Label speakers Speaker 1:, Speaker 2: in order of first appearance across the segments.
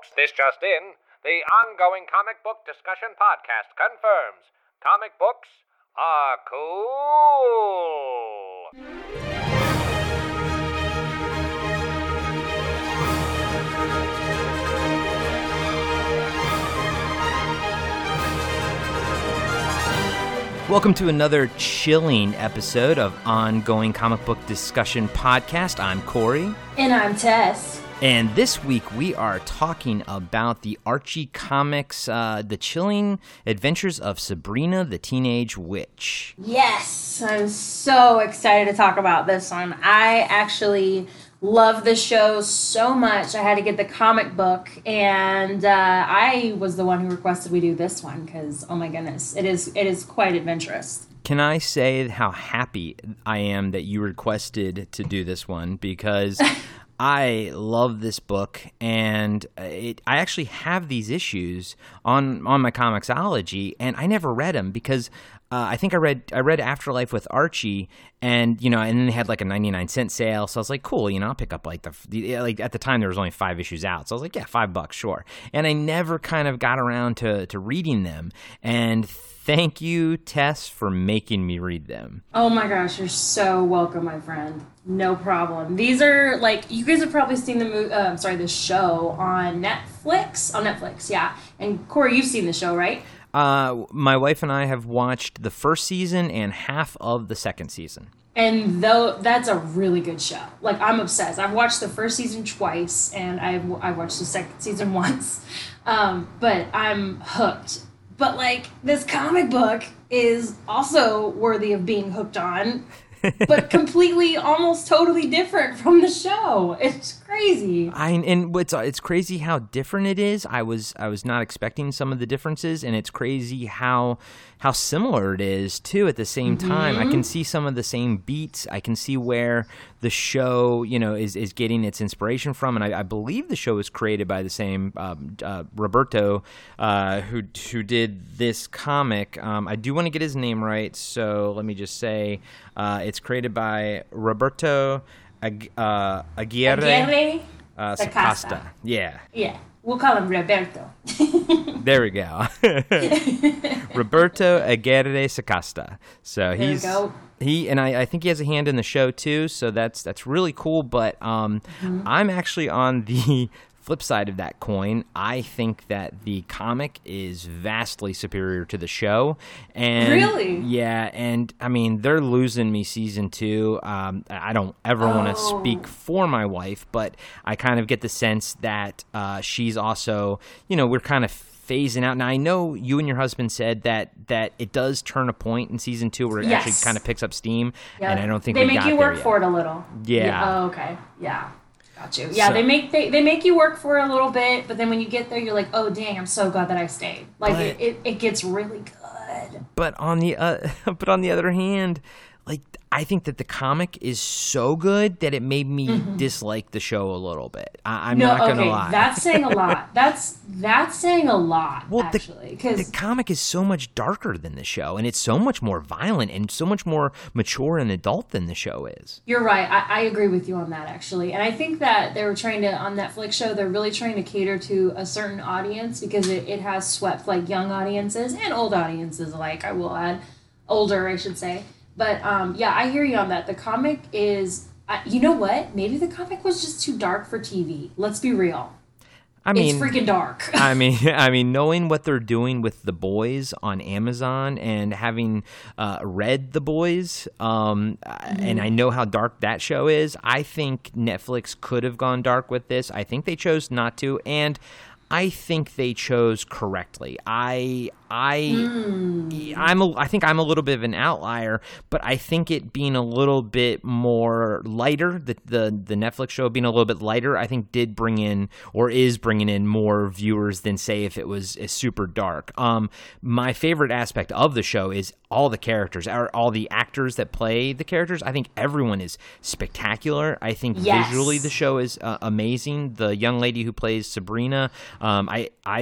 Speaker 1: folks, this just in. The ongoing comic book discussion podcast confirms comic books are cool.
Speaker 2: Welcome to another chilling episode of Ongoing Comic Book Discussion Podcast. I'm Corey.
Speaker 3: And I'm Tess.
Speaker 2: And this week we are talking about the Archie comics, uh, The Chilling Adventures of Sabrina the Teenage Witch.
Speaker 3: Yes, I'm so excited to talk about this one. I actually love the show so much. I had to get the comic book, and uh, I was the one who requested we do this one because, oh my goodness, it is it is quite adventurous.
Speaker 2: Can I say how happy I am that you requested to do this one because I love this book, and it, I actually have these issues on on my Comixology, and I never read them because uh, I think I read I read Afterlife with Archie, and you know, and then they had like a ninety nine cent sale, so I was like, cool, you know, I'll pick up like the, the like at the time there was only five issues out, so I was like, yeah, five bucks, sure. And I never kind of got around to to reading them, and thank you, Tess, for making me read them.
Speaker 3: Oh my gosh, you're so welcome, my friend. No problem. These are like you guys have probably seen the movie. Uh, sorry, the show on Netflix. On Netflix, yeah. And Corey, you've seen the show, right?
Speaker 2: Uh, my wife and I have watched the first season and half of the second season.
Speaker 3: And though that's a really good show, like I'm obsessed. I've watched the first season twice, and I've I watched the second season once, um, but I'm hooked. But like this comic book is also worthy of being hooked on, but completely, almost totally different from the show. It's crazy.
Speaker 2: I and what's uh, it's crazy how different it is. I was I was not expecting some of the differences, and it's crazy how how similar it is too. At the same time, I can see some of the same beats. I can see where the show you know is is getting its inspiration from, and I, I believe the show was created by the same um, uh, Roberto uh, who who did this comic. Um, I do want to get his name right, so let me just say uh, it's created by Roberto. Ag- uh, Aguirre,
Speaker 3: Aguirre
Speaker 2: uh.
Speaker 3: Sacasta.
Speaker 2: Yeah,
Speaker 3: Yeah, we'll call him Roberto.
Speaker 2: there we go. Roberto Aguirre Sacasta. So
Speaker 3: There we
Speaker 2: he's
Speaker 3: go.
Speaker 2: he and I, I think he has a hand in the show too. So that's that's really cool. But um,
Speaker 3: Mm-hmm.
Speaker 2: I'm actually on the flip side of that coin. I think that the comic is vastly superior to the show. And
Speaker 3: Really?
Speaker 2: yeah, and I mean they're losing me season two. Um, I don't ever want to
Speaker 3: Oh.
Speaker 2: speak for my wife, but I kind of get the sense that uh, she's also, you know, we're kind of phasing out. Now I know you and your husband said that that it does turn a point in season two where it
Speaker 3: Yes.
Speaker 2: actually kind of picks up steam,
Speaker 3: Yeah.
Speaker 2: and I don't think
Speaker 3: they make you work
Speaker 2: yet.
Speaker 3: for it a little.
Speaker 2: Yeah.
Speaker 3: Oh, okay. Yeah. Got you. Yeah,
Speaker 2: So-
Speaker 3: they make they, they make you work for a little bit, but then when you get there, you're like, oh dang, I'm so glad that I stayed. Like
Speaker 2: But-
Speaker 3: it, it, it gets really good.
Speaker 2: But on the uh, but on the other hand, like I think that the comic is so good that it made me dislike the show a little bit. I, I'm
Speaker 3: Mm-hmm. no,
Speaker 2: not gonna
Speaker 3: okay,
Speaker 2: lie.
Speaker 3: that's saying a lot. That's that's saying a lot
Speaker 2: Well, the-
Speaker 3: actually, because
Speaker 2: the comic is so much darker than the show, and it's so much more violent and so much more mature and adult than the show is.
Speaker 3: You're right. I, I agree with you on that actually, and I think that they were trying to on Netflix show. They're really trying to cater to a certain audience because it, it has swept like young audiences and old audiences. Like I will add, older I should say. But um, yeah, I hear you on that. The comic is. Uh, you know what? Maybe the comic was just too dark for TV. Let's be real.
Speaker 2: I mean,
Speaker 3: it's freaking dark.
Speaker 2: I mean, I mean, knowing what they're doing with the boys on Amazon and having uh, read the boys, um, and I know how dark that show is. I think Netflix could have gone dark with this. I think they chose not to, and I think they chose correctly. I I I'm a, I think I'm a little bit of an outlier, but I think it being a little bit more lighter, the the the Netflix show being a little bit lighter, I think did bring in or is bringing in more viewers than say if it was uh, super dark. Um, my favorite aspect of the show is all the characters, all the actors that play the characters. I think everyone is spectacular. I think
Speaker 3: Yes.
Speaker 2: visually the show is uh, amazing. The young lady who plays Sabrina, Um, I I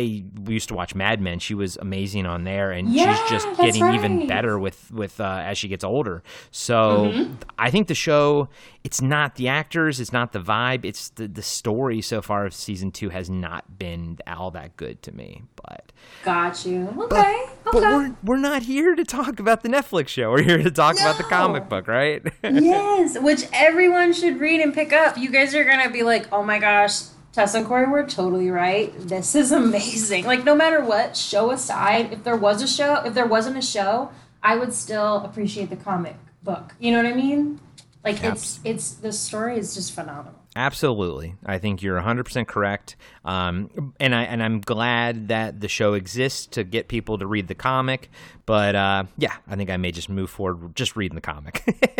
Speaker 2: used to watch Mad Men. She was amazing on there, and
Speaker 3: Yeah,
Speaker 2: she's just getting even better with with uh, as she gets older. So
Speaker 3: Mm-hmm.
Speaker 2: I think the show. It's not the actors. It's not the vibe. It's the the story so far of season two has not been all that good to me. But
Speaker 3: Got you. Okay.
Speaker 2: but
Speaker 3: okay.
Speaker 2: we're we're not here to talk about the Netflix show. We're here to talk about the comic book, right?
Speaker 3: yes, which everyone should read and pick up. You guys are gonna be like, oh my gosh, Tess and Corey were totally right. This is amazing. Like no matter what, show aside, if there was a show, if there wasn't a show, I would still appreciate the comic book. You know what I mean? Like it's it's the story is just phenomenal.
Speaker 2: Absolutely, I think you're 100 percent correct. Um, and I and I'm glad that the show exists to get people to read the comic. But uh, yeah, I think I may just move forward just reading the comic.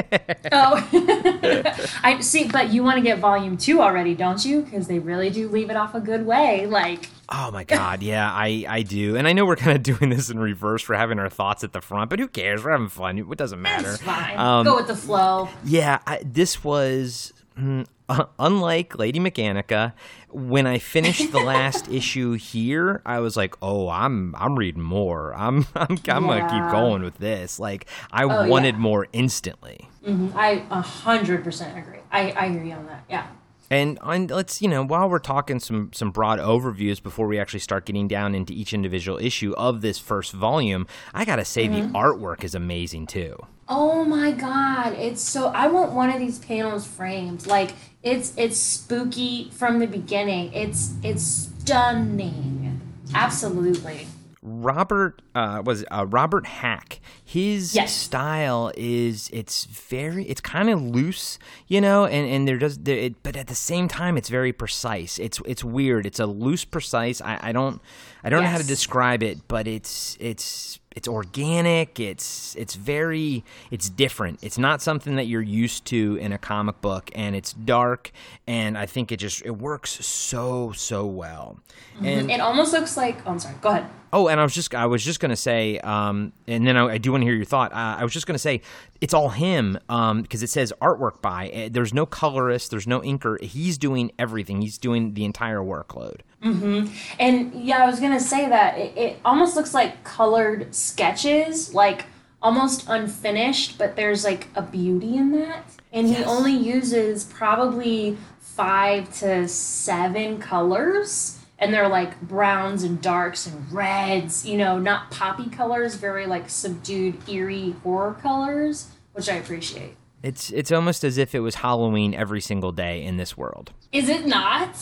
Speaker 3: Oh, I see. But you want to get volume two already, don't you? Because they really do leave it off a good way. Like,
Speaker 2: oh my god, yeah, I I do. And I know we're kind of doing this in reverse for having our thoughts at the front, but who cares? We're having fun. It doesn't matter.
Speaker 3: it's fine.
Speaker 2: Um,
Speaker 3: Go with the flow.
Speaker 2: Yeah, I, this was mm, uh, unlike Lady Mechanika. When I finished the last issue here, I was like, "Oh, I'm I'm reading more. I'm I'm, I'm gonna keep going with this." Like I
Speaker 3: Oh,
Speaker 2: wanted
Speaker 3: yeah.
Speaker 2: more instantly.
Speaker 3: I a hundred percent agree. I I you on that. Yeah.
Speaker 2: And, and let's you know while we're talking some some broad overviews before we actually start getting down into each individual issue of this first volume, I gotta say
Speaker 3: Mm-hmm.
Speaker 2: the artwork is amazing too.
Speaker 3: Oh my god, it's so I want one of these panels framed. Like it's it's spooky from the beginning. It's it's stunning. Absolutely.
Speaker 2: Robert uh, was uh, Robert Hack. His
Speaker 3: Yes.
Speaker 2: style is it's very it's kind of loose, you know, and and there does there, it, but at the same time it's very precise. It's it's weird. It's a loose precise. I, I don't I don't know how to describe it, but it's it's it's organic. It's it's very it's different. It's not something that you're used to in a comic book, and it's dark. And I think it just it works so so well. And
Speaker 3: It almost looks like oh I'm sorry, go ahead.
Speaker 2: Oh, and I was just I was just gonna say, um, and then I, I do want to hear your thought. Uh, I was just gonna say it's all him because it says artwork by. Uh, There's no colorist. There's no inker. He's doing everything. He's doing the entire workload. Mm-hmm.
Speaker 3: And yeah, I was gonna say that it, it almost looks like colored sketches, like almost unfinished, but there's like a beauty in that. And he only uses probably five to seven colors. And they're like browns and darks and reds, you know, not poppy colors, very like subdued, eerie horror colors, which I appreciate.
Speaker 2: It's it's almost as if it was Halloween every single day in this world.
Speaker 3: Is it not?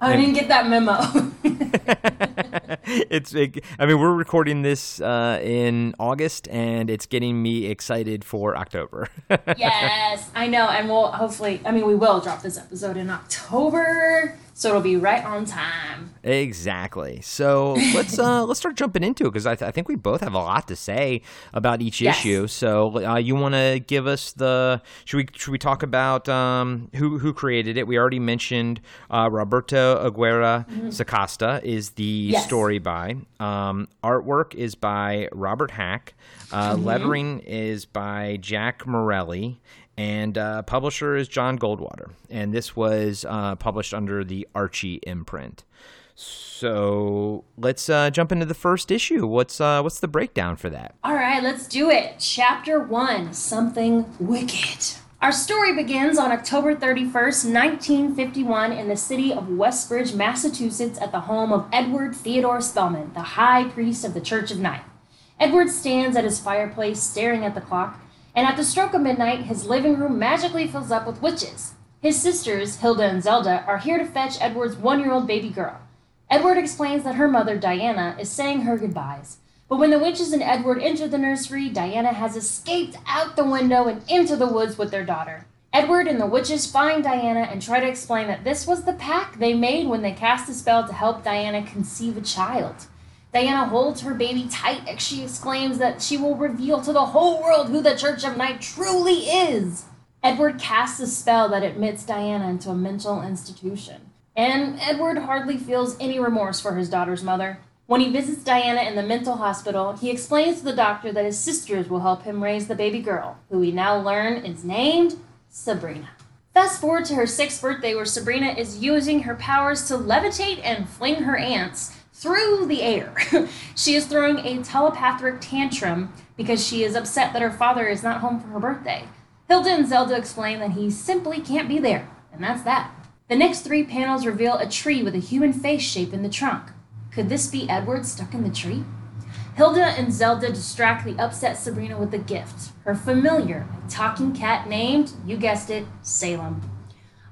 Speaker 3: I didn't get that memo.
Speaker 2: it's big. I mean, we're recording this uh, in August, and it's getting me excited for October.
Speaker 3: yes, I know, and we'll hopefully. I mean, we will drop this episode in October, so it'll be right on time.
Speaker 2: Exactly. So let's uh, let's start jumping into it because I, th- I think we both have a lot to say about each
Speaker 3: Yes.
Speaker 2: issue. So uh, you want to give us the should we should we talk about um, who who created it? We already mentioned uh, Roberto Aguera Sacasta is the
Speaker 3: Mm-hmm. Yes.
Speaker 2: story by. Um, artwork is by Robert Hack. Uh,
Speaker 3: Mm-hmm.
Speaker 2: Lettering is by Jack Morelli. And uh, publisher is John Goldwater. And this was uh, published under the Archie imprint. So let's uh, jump into the first issue. What's uh, what's the breakdown for that?
Speaker 3: All right, let's do it. Chapter 1 Something Wicked. Our story begins on October 31st, 1951, in the city of Westbridge, Massachusetts, at the home of Edward Theodore Spellman, the high priest of the Church of Night. Edward stands at his fireplace staring at the clock, and at the stroke of midnight, his living room magically fills up with witches. His sisters, Hilda and Zelda, are here to fetch Edward's one year old baby girl. Edward explains that her mother, Diana, is saying her goodbyes. But when the witches and Edward enter the nursery, Diana has escaped out the window and into the woods with their daughter. Edward and the witches find Diana and try to explain that this was the pact they made when they cast a spell to help Diana conceive a child. Diana holds her baby tight as she exclaims that she will reveal to the whole world who the Church of Night truly is. Edward casts a spell that admits Diana into a mental institution. And Edward hardly feels any remorse for his daughter's mother. When he visits Diana in the mental hospital, he explains to the doctor that his sisters will help him raise the baby girl, who we now learn is named Sabrina. Fast forward to her sixth birthday, where Sabrina is using her powers to levitate and fling her aunts through the air. she is throwing a telepathic tantrum because she is upset that her father is not home for her birthday. Hilda and Zelda explain that he simply can't be there, and that's that. The next three panels reveal a tree with a human face shape in the trunk. Could this be Edward stuck in the tree? Hilda and Zelda distract the upset Sabrina with a gift her familiar, talking cat named, you guessed it, Salem.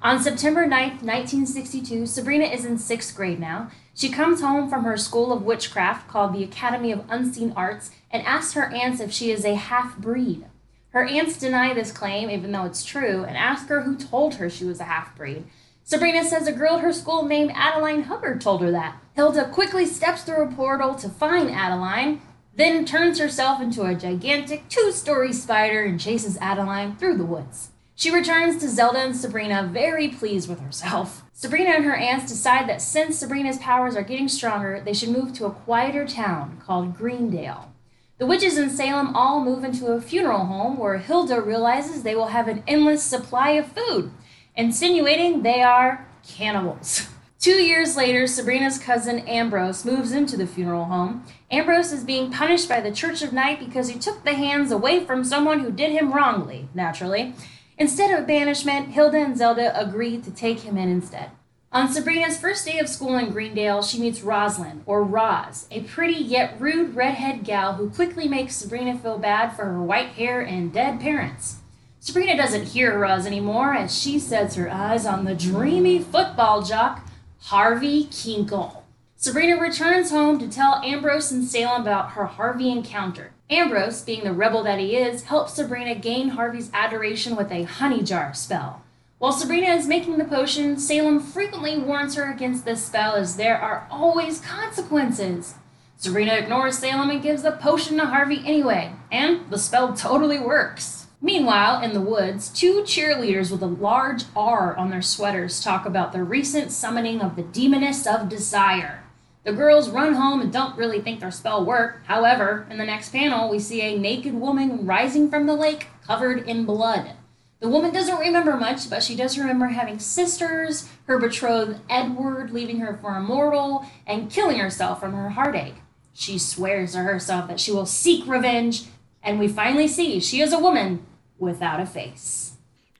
Speaker 3: On September 9th, 1962, Sabrina is in sixth grade now. She comes home from her school of witchcraft called the Academy of Unseen Arts and asks her aunts if she is a half breed. Her aunts deny this claim, even though it's true, and ask her who told her she was a half breed. Sabrina says a girl at her school named Adeline Hubbard told her that. Hilda quickly steps through a portal to find Adeline, then turns herself into a gigantic two story spider and chases Adeline through the woods. She returns to Zelda and Sabrina very pleased with herself. Sabrina and her aunts decide that since Sabrina's powers are getting stronger, they should move to a quieter town called Greendale. The witches in Salem all move into a funeral home where Hilda realizes they will have an endless supply of food insinuating they are cannibals. Two years later, Sabrina's cousin Ambrose moves into the funeral home. Ambrose is being punished by the Church of Night because he took the hands away from someone who did him wrongly, naturally. Instead of banishment, Hilda and Zelda agree to take him in instead. On Sabrina's first day of school in Greendale, she meets Rosalind, or Roz, a pretty yet rude redhead gal who quickly makes Sabrina feel bad for her white hair and dead parents. Sabrina doesn't hear Roz anymore as she sets her eyes on the dreamy football jock, Harvey Kinkle. Sabrina returns home to tell Ambrose and Salem about her Harvey encounter. Ambrose, being the rebel that he is, helps Sabrina gain Harvey's adoration with a honey jar spell. While Sabrina is making the potion, Salem frequently warns her against this spell as there are always consequences. Sabrina ignores Salem and gives the potion to Harvey anyway, and the spell totally works. Meanwhile, in the woods, two cheerleaders with a large R on their sweaters talk about the recent summoning of the Demoness of Desire. The girls run home and don't really think their spell worked. However, in the next panel, we see a naked woman rising from the lake covered in blood. The woman doesn't remember much, but she does remember having sisters, her betrothed Edward leaving her for a mortal, and killing herself from her heartache. She swears to herself that she will seek revenge, and we finally see she is a woman without a face.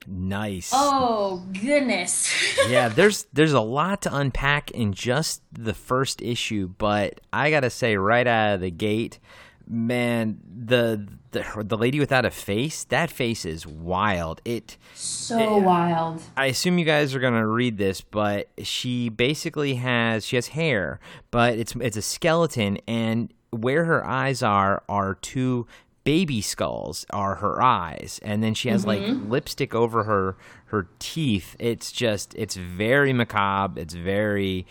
Speaker 2: Nice.
Speaker 3: Oh goodness.
Speaker 2: yeah, there's there's a lot to unpack in just the first issue, but I gotta say right out of the gate, man, the the the lady without a face, that face is wild. It
Speaker 3: so it, wild.
Speaker 2: I assume you guys are gonna read this, but she basically has she has hair, but it's it's a skeleton and where her eyes are are two baby skulls are her eyes. And then she has mm-hmm. like lipstick over her her teeth. It's just it's very macabre. It's very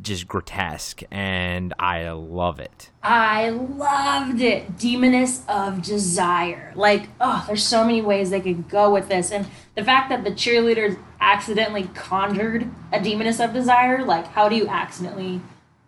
Speaker 2: just grotesque. And i love it.
Speaker 3: I loved it. Demoness of desire. Like oh there's so many ways they could go with this. And the fact that the cheerleaders accidentally conjured a demoness of desire like how do you accidentally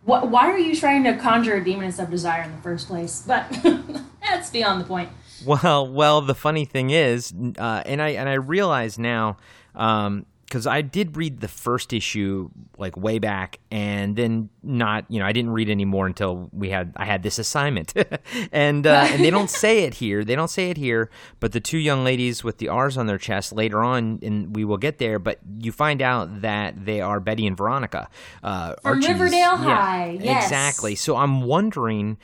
Speaker 3: what, why are you trying to conjure a demoness of desire in the first place but That's beyond the point.
Speaker 2: Well, well, the funny thing is, uh, and I and I realize now, um, because I did read the first issue like way back, and then not, you know, I didn't read anymore until we had I had this assignment, and uh, and they don't say it here. They don't say it here, but the two young ladies with the R's on their chest later on, and we will get there. But you find out that they are Betty and Veronica
Speaker 3: uh, from Archie's, Riverdale High.
Speaker 2: Yes, exactly. So I'm wondering,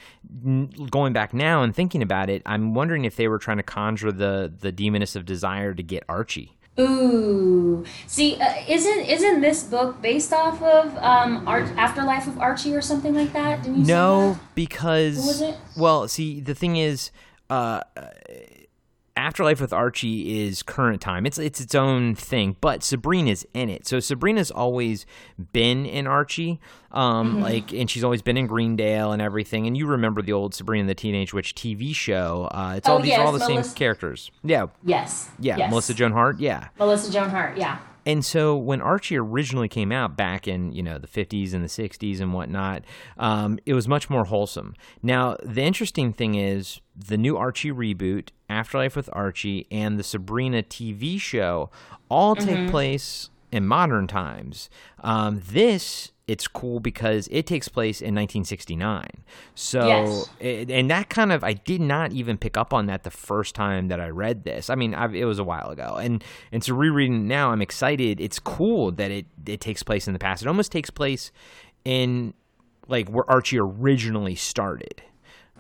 Speaker 2: going back now and thinking about it, I'm wondering if they were trying to conjure the the demoness of desire to get Archie.
Speaker 3: Ooh, see, uh, isn't isn't this book based off of um, Art Afterlife of Archie or something like that?
Speaker 2: Didn't you no, because well, see, the thing is, uh, Afterlife with Archie is current time. It's it's its own thing, but Sabrina's in it. So Sabrina's always been in Archie, um, mm-hmm. like, and she's always been in Greendale and everything. And you remember the old Sabrina the Teenage Witch TV show? Uh, it's oh, all these yes, are all the Melissa- same characters. Yeah.
Speaker 3: Yes.
Speaker 2: Yeah.
Speaker 3: Yes.
Speaker 2: Melissa Joan Hart. Yeah.
Speaker 3: Melissa Joan Hart. Yeah
Speaker 2: and so when Archie originally came out back in you know the 50s and the 60s and whatnot, um, it was much more wholesome. Now the interesting thing is the new Archie reboot, Afterlife with Archie, and the Sabrina TV show all take place in modern times. Um, this it's cool because it takes place in 1969. So,
Speaker 3: Yes.
Speaker 2: it, and that kind of I did not even pick up on that the first time that I read this. I mean, I've, it was a while ago, and and so rereading it now, I'm excited. It's cool that it it takes place in the past. It almost takes place in like where Archie originally started.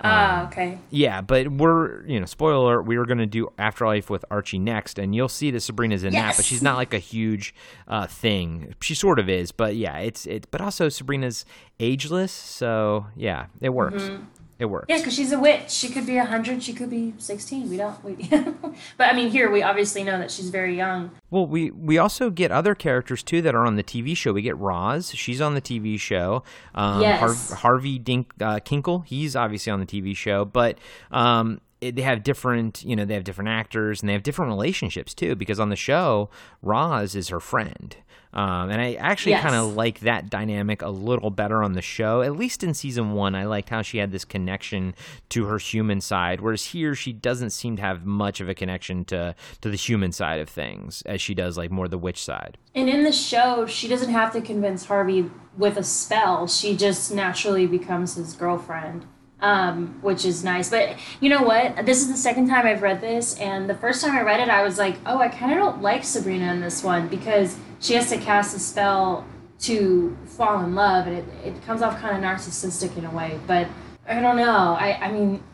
Speaker 3: Ah, okay.
Speaker 2: Yeah, but we're you know, spoiler alert, we were gonna do Afterlife with Archie next, and you'll see that Sabrina's in that, but she's not like a huge uh, thing. She sort of is, but yeah, it's it. But also Sabrina's ageless, so yeah, it works. It works.
Speaker 3: Yeah, because she's a witch. She could be a hundred. She could be sixteen. We don't. We, but I mean, here we obviously know that she's very young.
Speaker 2: Well, we we also get other characters too that are on the TV show. We get Roz, she's on the TV show. Um,
Speaker 3: Yes.
Speaker 2: Harvey Dink uh, Kinkle, he's obviously on the TV show, but um, it, they have different, you know, they have different actors and they have different relationships too. Because on the show, Roz is her friend. Um, and I actually
Speaker 3: Yes.
Speaker 2: kind of like that dynamic a little better on the show. At least in season one, I liked how she had this connection to her human side, whereas here she doesn't seem to have much of a connection to to the human side of things as she does like more the witch side.
Speaker 3: And in the show, she doesn't have to convince Harvey with a spell. She just naturally becomes his girlfriend, um, which is nice. But you know what? This is the second time I've read this, and the first time I read it, I was like, oh, I kind of don't like Sabrina in this one because she has to cast a spell to fall in love, and it, it comes off kind of narcissistic in a way. But I don't know. I, I mean,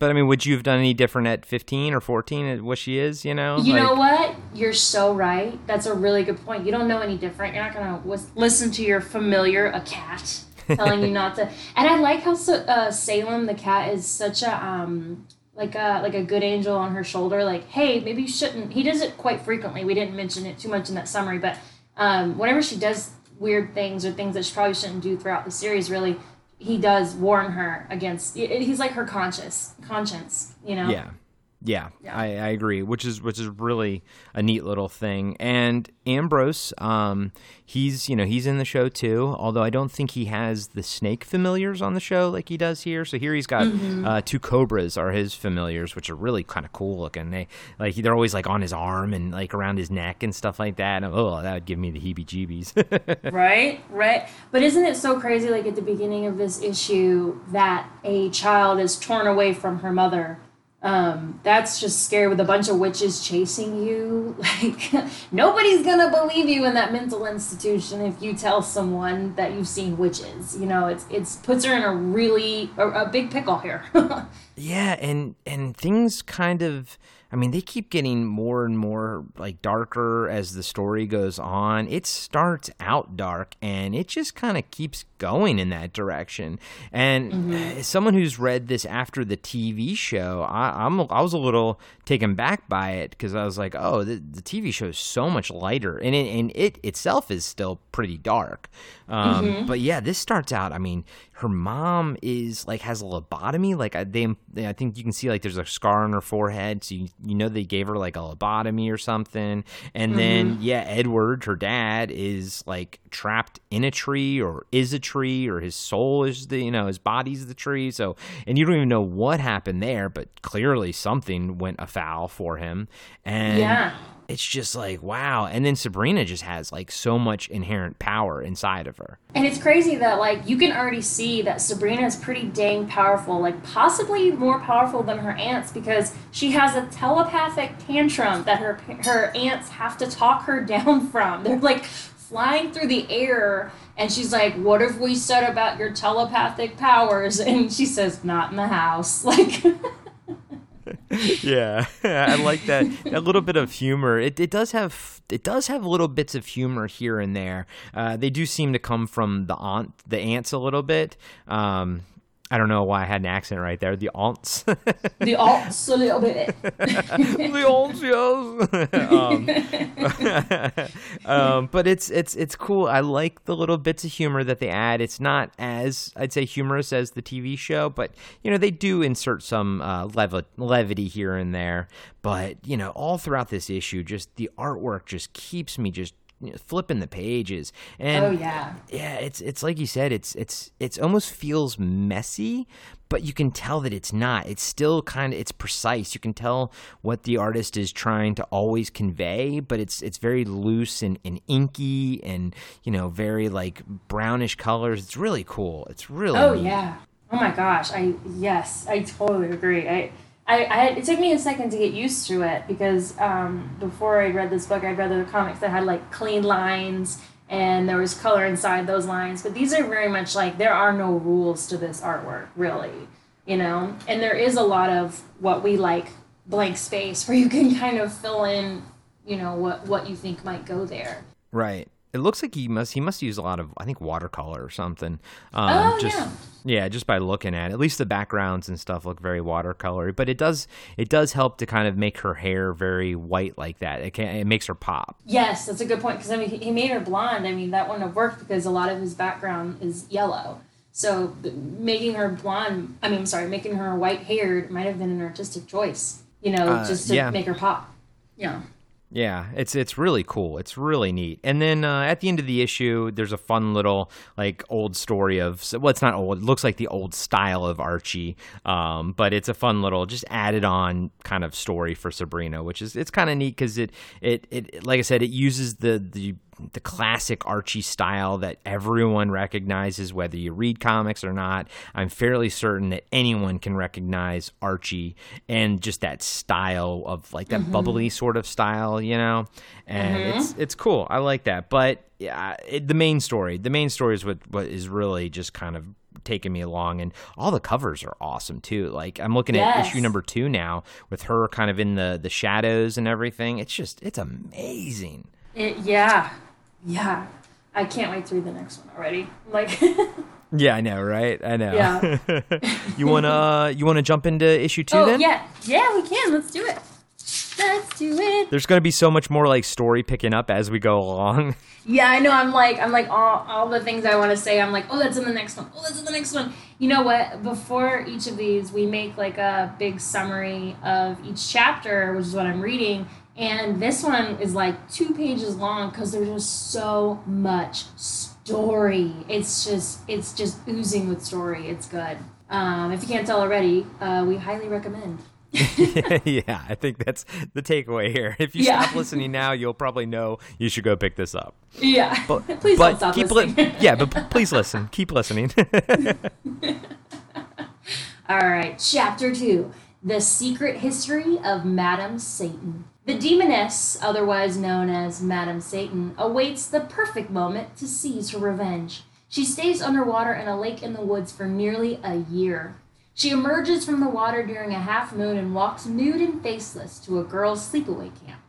Speaker 2: But I mean, would you have done any different at 15 or 14 at what she is, you know?
Speaker 3: You
Speaker 2: Like-
Speaker 3: know what? You're so right. That's a really good point. You don't know any different. You're not gonna was- listen to your familiar, a cat, telling you not to. And I like how uh, Salem the cat is such a um like a like a good angel on her shoulder. Like, hey, maybe you shouldn't. He does it quite frequently. We didn't mention it too much in that summary, but um, whenever she does weird things or things that she probably shouldn't do throughout the series, really. He does warn her against. He's like her conscience, conscience, you know.
Speaker 2: Yeah. Yeah,
Speaker 3: Yeah.
Speaker 2: I, I agree, which is which is really a neat little thing. And Ambrose, um, he's you know he's in the show too. Although I don't think he has the snake familiars on the show like he does here. So here he's got
Speaker 3: Mm-hmm.
Speaker 2: uh, two cobras are his familiars, which are really kind of cool looking. They like they're always like on his arm and like around his neck and stuff like that. And, oh, that would give me the heebie-jeebies.
Speaker 3: Right, right. But isn't it so crazy, like at the beginning of this issue, that a child is torn away from her mother? Um, that's just scary with a bunch of witches chasing you. Like, nobody's gonna believe you in that mental institution if you tell someone that you've seen witches. You know, it's it's puts her in a really a, a big pickle here.
Speaker 2: Yeah, and and things kind of I mean, they keep getting more and more like darker as the story goes on. It starts out dark and it just kind of keeps going in that direction. And as someone who's read this after the TV show, I, I'm I was a little taken back by it because I was like, oh, the, the TV show is so much lighter, and it, and it itself is still pretty dark. Um, But yeah, this starts out. I mean, her mom is like has a lobotomy. Like I, they, I think you can see like there's a scar on her forehead, so you, you know they gave her like a lobotomy or something. And then mm-hmm. yeah, Edward, her dad, is like trapped in a tree or is a tree or his soul is the you know his body's the tree. So and you don't even know what happened there, but clearly something went afoul for him. And
Speaker 3: Yeah.
Speaker 2: It's just like wow. And then Sabrina just has like so much inherent power inside of her.
Speaker 3: And it's crazy that like you can already see that Sabrina is pretty dang powerful, like possibly more powerful than her aunts because she has a telepathic tantrum that her her aunts have to talk her down from. They're like flying through the air and she's like, "What have we said about your telepathic powers?" And she says, "Not in the house." Like
Speaker 2: yeah. I like that a little bit of humor. It, it does have it does have little bits of humor here and there. Uh, they do seem to come from the aunt the ants a little bit. Um, I don't know why I had an accent right there. The aunts.
Speaker 3: the aunts, a little bit.
Speaker 2: the aunts, yes. um, um, but it's it's it's cool. I like the little bits of humor that they add. It's not as I'd say humorous as the TV show, but you know they do insert some uh, lev- levity here and there. But you know, all throughout this issue, just the artwork just keeps me just you know, flipping the pages. And
Speaker 3: oh yeah.
Speaker 2: yeah it's it's like you said it's it's it's almost feels messy but you can tell that it's not. It's still kind of it's precise. You can tell what the artist is trying to always convey but it's it's very loose and, and inky and you know very like brownish colors. It's really cool. It's really
Speaker 3: oh
Speaker 2: neat.
Speaker 3: yeah. Oh my gosh. I yes i totally agree. I I, I it took me a second to get used to it because um, before I read this book, I'd read other comics that had like clean lines and there was color inside those lines. But these are very much like there are no rules to this artwork, really, you know. And there is a lot of what we like blank space where you can kind of fill in, you know, what what you think might go there.
Speaker 2: right it looks like he must he must use a lot of I think watercolor or something. Um,
Speaker 3: Oh,
Speaker 2: just,
Speaker 3: yeah.
Speaker 2: Yeah, just by looking at it. At least the backgrounds and stuff look very watercolory, but it does it does help to kind of make her hair very white like that. It can it makes her pop.
Speaker 3: Yes, that's a good point because I mean he- he made her blonde. I mean that wouldn't have worked because a lot of his background is yellow. So making her blonde, I mean, I'm sorry, making her white haired might have been an artistic choice. You know,
Speaker 2: Uh,
Speaker 3: just to
Speaker 2: yeah.
Speaker 3: make her pop. Yeah.
Speaker 2: Yeah, it's it's really cool. It's really neat. And then uh, at the end of the issue, there's a fun little like old story of well, it's not old. It looks like the old style of Archie, um, but it's a fun little just added on kind of story for Sabrina, which is it's kind of neat because it, it it like I said, it uses the the the classic Archie style that everyone recognizes, whether you read comics or not. I'm fairly certain that anyone can recognize Archie and just that style of like that mm-hmm. bubbly sort of style, you know. And mm-hmm. it's it's cool. I like that. But yeah, it, the main story, the main story is what what is really just kind of taking me along and all the covers are awesome too like i'm looking at issue number two now with her kind of in the the shadows and everything it's just it's amazing
Speaker 3: It, yeah. Yeah. I can't wait to read the next one already. Like,
Speaker 2: Yeah, I know, right? I know.
Speaker 3: Yeah.
Speaker 2: you wanna you wanna jump into issue two
Speaker 3: oh,
Speaker 2: then?
Speaker 3: yeah. Yeah, we can. Let's do it. Let's do it.
Speaker 2: There's gonna be so much more like story picking up as we go along.
Speaker 3: Yeah, I know. I'm like, I'm like all, all the things I want to say. I'm like, oh, that's in the next one. Oh, that's in the next one. You know what? Before each of these, we make like a big summary of each chapter, which is what I'm reading. And this one is like two pages long because there's just so much story. It's just, it's just oozing with story. It's good. Um, if you can't tell already, uh, we highly recommend.
Speaker 2: yeah, I think that's the takeaway here. If you
Speaker 3: Yeah.
Speaker 2: stop listening now, you'll probably know you should go pick this up.
Speaker 3: Yeah.
Speaker 2: But
Speaker 3: Please
Speaker 2: but
Speaker 3: don't stop
Speaker 2: keep
Speaker 3: listening.
Speaker 2: yeah, but p- please listen. Keep listening.
Speaker 3: All right, chapter two The Secret History of Madame Satan. The demoness, otherwise known as Madame Satan, awaits the perfect moment to seize her revenge. She stays underwater in a lake in the woods for nearly a year. She emerges from the water during a half moon and walks nude and faceless to a girls' sleepaway camp.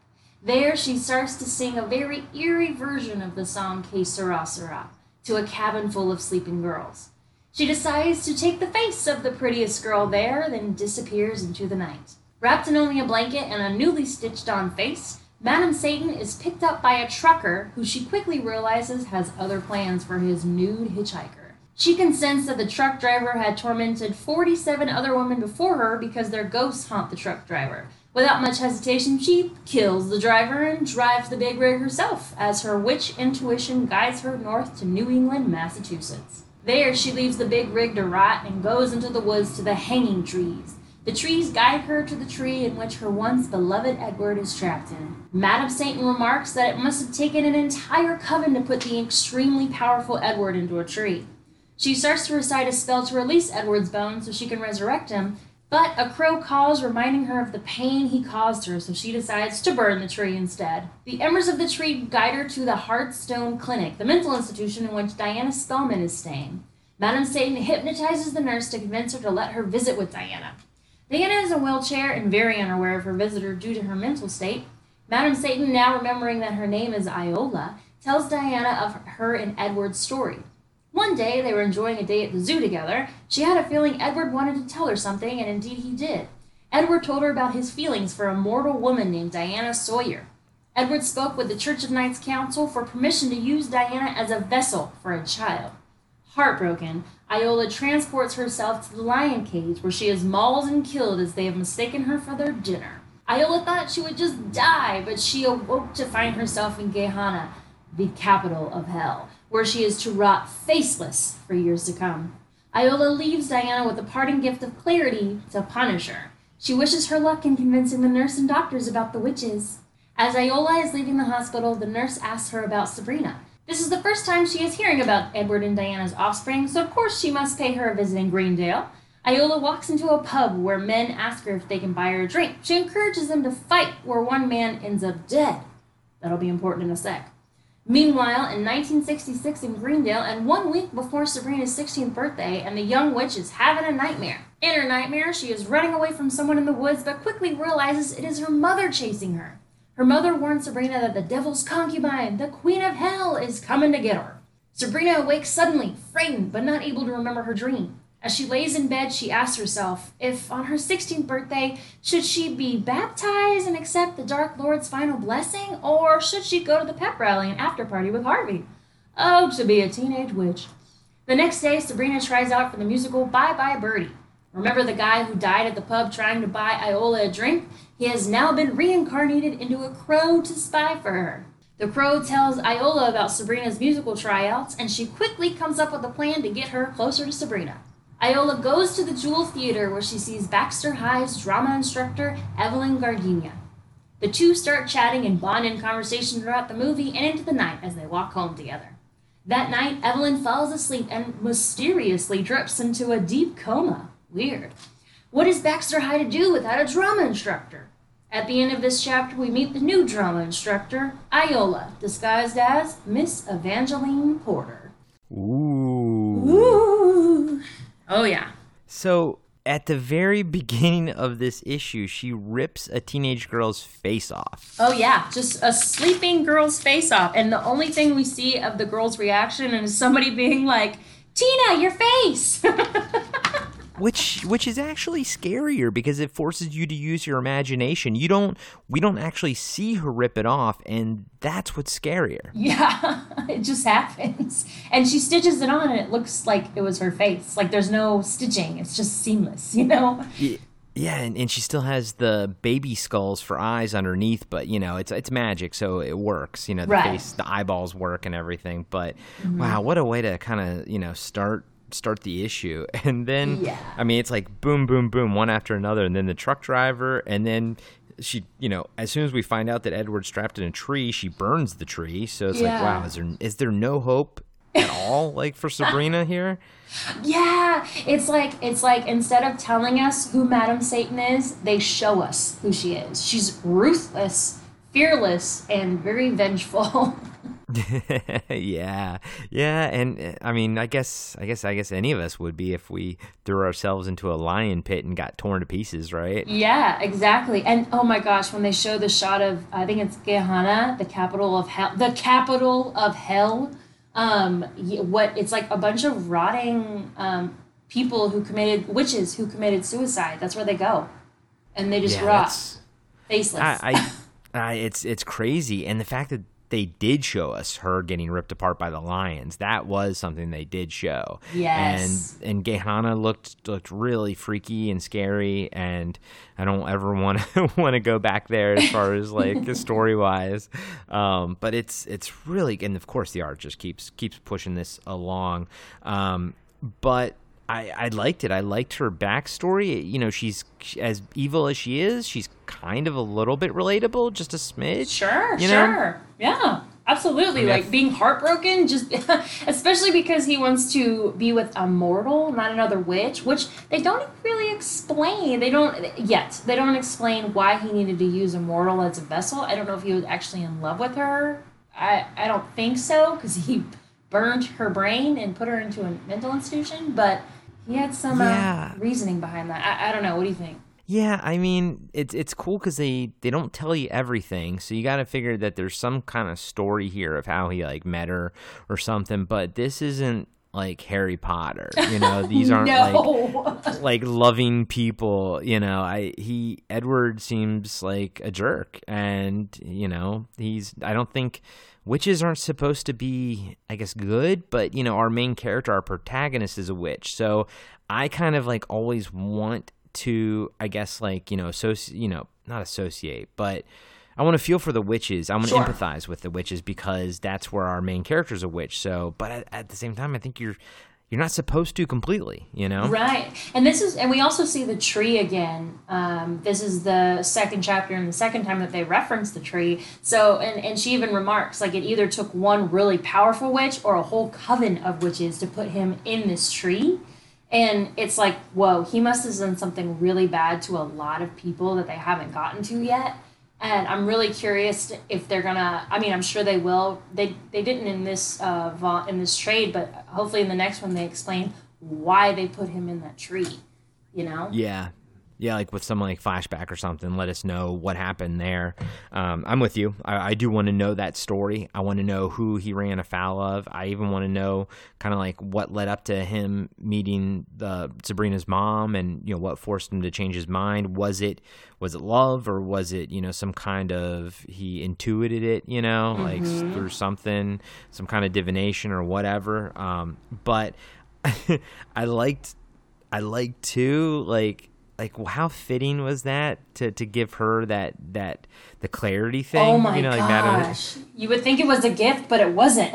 Speaker 3: There, she starts to sing a very eerie version of the song Que Sera Sera to a cabin full of sleeping girls. She decides to take the face of the prettiest girl there, then disappears into the night. Wrapped in only a blanket and a newly stitched on face, Madame Satan is picked up by a trucker who she quickly realizes has other plans for his nude hitchhiker. She can sense that the truck driver had tormented 47 other women before her because their ghosts haunt the truck driver. Without much hesitation, she kills the driver and drives the big rig herself as her witch intuition guides her north to New England, Massachusetts. There, she leaves the big rig to rot and goes into the woods to the hanging trees. The trees guide her to the tree in which her once beloved Edward is trapped in. Madame Satan remarks that it must have taken an entire coven to put the extremely powerful Edward into a tree. She starts to recite a spell to release Edward's bones so she can resurrect him, but a crow calls, reminding her of the pain he caused her, so she decides to burn the tree instead. The embers of the tree guide her to the Heartstone Clinic, the mental institution in which Diana Spellman is staying. Madame Satan hypnotizes the nurse to convince her to let her visit with Diana. Diana is in a wheelchair and very unaware of her visitor due to her mental state. Madame Satan, now remembering that her name is Iola, tells Diana of her and Edward's story. One day, they were enjoying a day at the zoo together. She had a feeling Edward wanted to tell her something, and indeed he did. Edward told her about his feelings for a mortal woman named Diana Sawyer. Edward spoke with the Church of Night's Council for permission to use Diana as a vessel for a child. Heartbroken, Iola transports herself to the lion cage where she is mauled and killed as they have mistaken her for their dinner. Iola thought she would just die, but she awoke to find herself in Gehenna, the capital of hell, where she is to rot faceless for years to come. Iola leaves Diana with a parting gift of clarity to punish her. She wishes her luck in convincing the nurse and doctors about the witches. As Iola is leaving the hospital, the nurse asks her about Sabrina. This is the first time she is hearing about Edward and Diana's offspring, so of course she must pay her a visit in Greendale. Iola walks into a pub where men ask her if they can buy her a drink. She encourages them to fight, where one man ends up dead. That'll be important in a sec. Meanwhile, in 1966 in Greendale, and one week before Sabrina's 16th birthday, and the young witch is having a nightmare. In her nightmare, she is running away from someone in the woods, but quickly realizes it is her mother chasing her. Her mother warns Sabrina that the devil's concubine, the queen of hell, is coming to get her. Sabrina awakes suddenly, frightened, but not able to remember her dream. As she lays in bed, she asks herself if, on her 16th birthday, should she be baptized and accept the Dark Lord's final blessing, or should she go to the pep rally and after party with Harvey? Oh, to be a teenage witch. The next day, Sabrina tries out for the musical Bye Bye Birdie. Remember the guy who died at the pub trying to buy Iola a drink? He has now been reincarnated into a crow to spy for her. The crow tells Iola about Sabrina's musical tryouts, and she quickly comes up with a plan to get her closer to Sabrina. Iola goes to the Jewel Theater where she sees Baxter High's drama instructor, Evelyn Gardenia. The two start chatting and bond in conversation throughout the movie and into the night as they walk home together. That night, Evelyn falls asleep and mysteriously drifts into a deep coma. Weird. What is Baxter High to do without a drama instructor? At the end of this chapter, we meet the new drama instructor, Iola, disguised as Miss Evangeline Porter.
Speaker 2: Ooh.
Speaker 3: Ooh. Oh, yeah.
Speaker 2: So at the very beginning of this issue, she rips a teenage girl's face off.
Speaker 3: Oh, yeah. Just a sleeping girl's face off. And the only thing we see of the girl's reaction is somebody being like, Tina, your face!
Speaker 2: which which is actually scarier because it forces you to use your imagination. You don't we don't actually see her rip it off and that's what's scarier.
Speaker 3: Yeah, it just happens. And she stitches it on and it looks like it was her face. Like there's no stitching. It's just seamless, you know?
Speaker 2: Yeah. Yeah, and, and she still has the baby skulls for eyes underneath, but you know it's it's magic, so it works. You know the
Speaker 3: Right.
Speaker 2: face, the eyeballs work, and everything. But mm-hmm. wow, what a way to kind of you know start start the issue, and then
Speaker 3: Yeah.
Speaker 2: I mean it's like boom, boom, boom, one after another, and then the truck driver, and then she, you know, as soon as we find out that Edward's trapped in a tree, she burns the tree. So it's like, wow, is there is there no hope at all, like for Sabrina here?
Speaker 3: Yeah, it's like it's like instead of telling us who Madam Satan is, they show us who she is. She's ruthless, fearless, and very vengeful.
Speaker 2: yeah, yeah, and uh, I mean, I guess, I guess, I guess any of us would be if we threw ourselves into a lion pit and got torn to pieces, right?
Speaker 3: yeah, exactly. And oh my gosh, when they show the shot of I think it's Gehenna, the capital of hell, the capital of hell. Um, what it's like a bunch of rotting um, people who committed witches who committed suicide. That's where they go, and they just
Speaker 2: Yeah,
Speaker 3: rot faceless.
Speaker 2: I, I, I, it's it's crazy, and the fact that they did show us her getting ripped apart by the lions that was something they did show.
Speaker 3: Yes.
Speaker 2: and and Gehenna looked looked really freaky and scary, and I don't ever want to want to go back there as far as like story wise. Um, but it's it's really, and of course the art just keeps keeps pushing this along. Um, but I, I liked it. I liked her backstory. You know, she's as evil as she is. She's kind of a little bit relatable, just a smidge.
Speaker 3: Sure,
Speaker 2: you know?
Speaker 3: sure. Yeah, absolutely.
Speaker 2: I mean,
Speaker 3: like
Speaker 2: f-
Speaker 3: being heartbroken, just especially because he wants to be with a mortal, not another witch, which they don't really explain. They don't yet. They don't explain why he needed to use a mortal as a vessel. I don't know if he was actually in love with her. I I don't think so because he burned her brain and put her into a mental institution, but he had some
Speaker 2: Yeah.
Speaker 3: uh, reasoning behind that. I, I don't know. What do you think?
Speaker 2: Yeah, I mean, it's it's cool because they they don't tell you everything, so you got to figure that there's some kind of story here of how he like met her or something. But this isn't like Harry Potter. You know, these aren't
Speaker 3: no.
Speaker 2: like like loving people. You know, I he Edward seems like a jerk, and you know he's. I don't think witches aren't supposed to be, I guess, good, but you know our main character, our protagonist, is a witch, so I kind of like always want to, I guess, like you know, associate, you know, not associate, but I want to feel for the witches. I want
Speaker 3: Sure.
Speaker 2: to empathize with the witches because that's where our main character is a witch. So, but at, at the same time, I think you're you're not supposed to completely. You know,
Speaker 3: Right, and this is, and we also see the tree again. Um, this is the second chapter and the second time that they reference the tree. So, and and she even remarks like it either took one really powerful witch or a whole coven of witches to put him in this tree. And it's like, whoa, he must have done something really bad to a lot of people that they haven't gotten to yet. And I'm really curious if they're gonna. I mean, I'm sure they will. They they didn't in this uh in this trade, but hopefully in the next one they explain why they put him in that tree. You know.
Speaker 2: Yeah. Yeah, like with some like flashback or something, let us know what happened there. Um, I'm with you. I, I do want to know that story. I want to know who he ran afoul of. I even want to know kind of like what led up to him meeting the Sabrina's mom, and you know what forced him to change his mind. Was it was it love or was it you know some kind of he intuited it you know like through something, some kind of divination or whatever. Um, but I liked I like too, like like how fitting was that to to give her that that the clarity thing?
Speaker 3: Oh my
Speaker 2: you know, like
Speaker 3: gosh! You would think it was a gift, but it wasn't.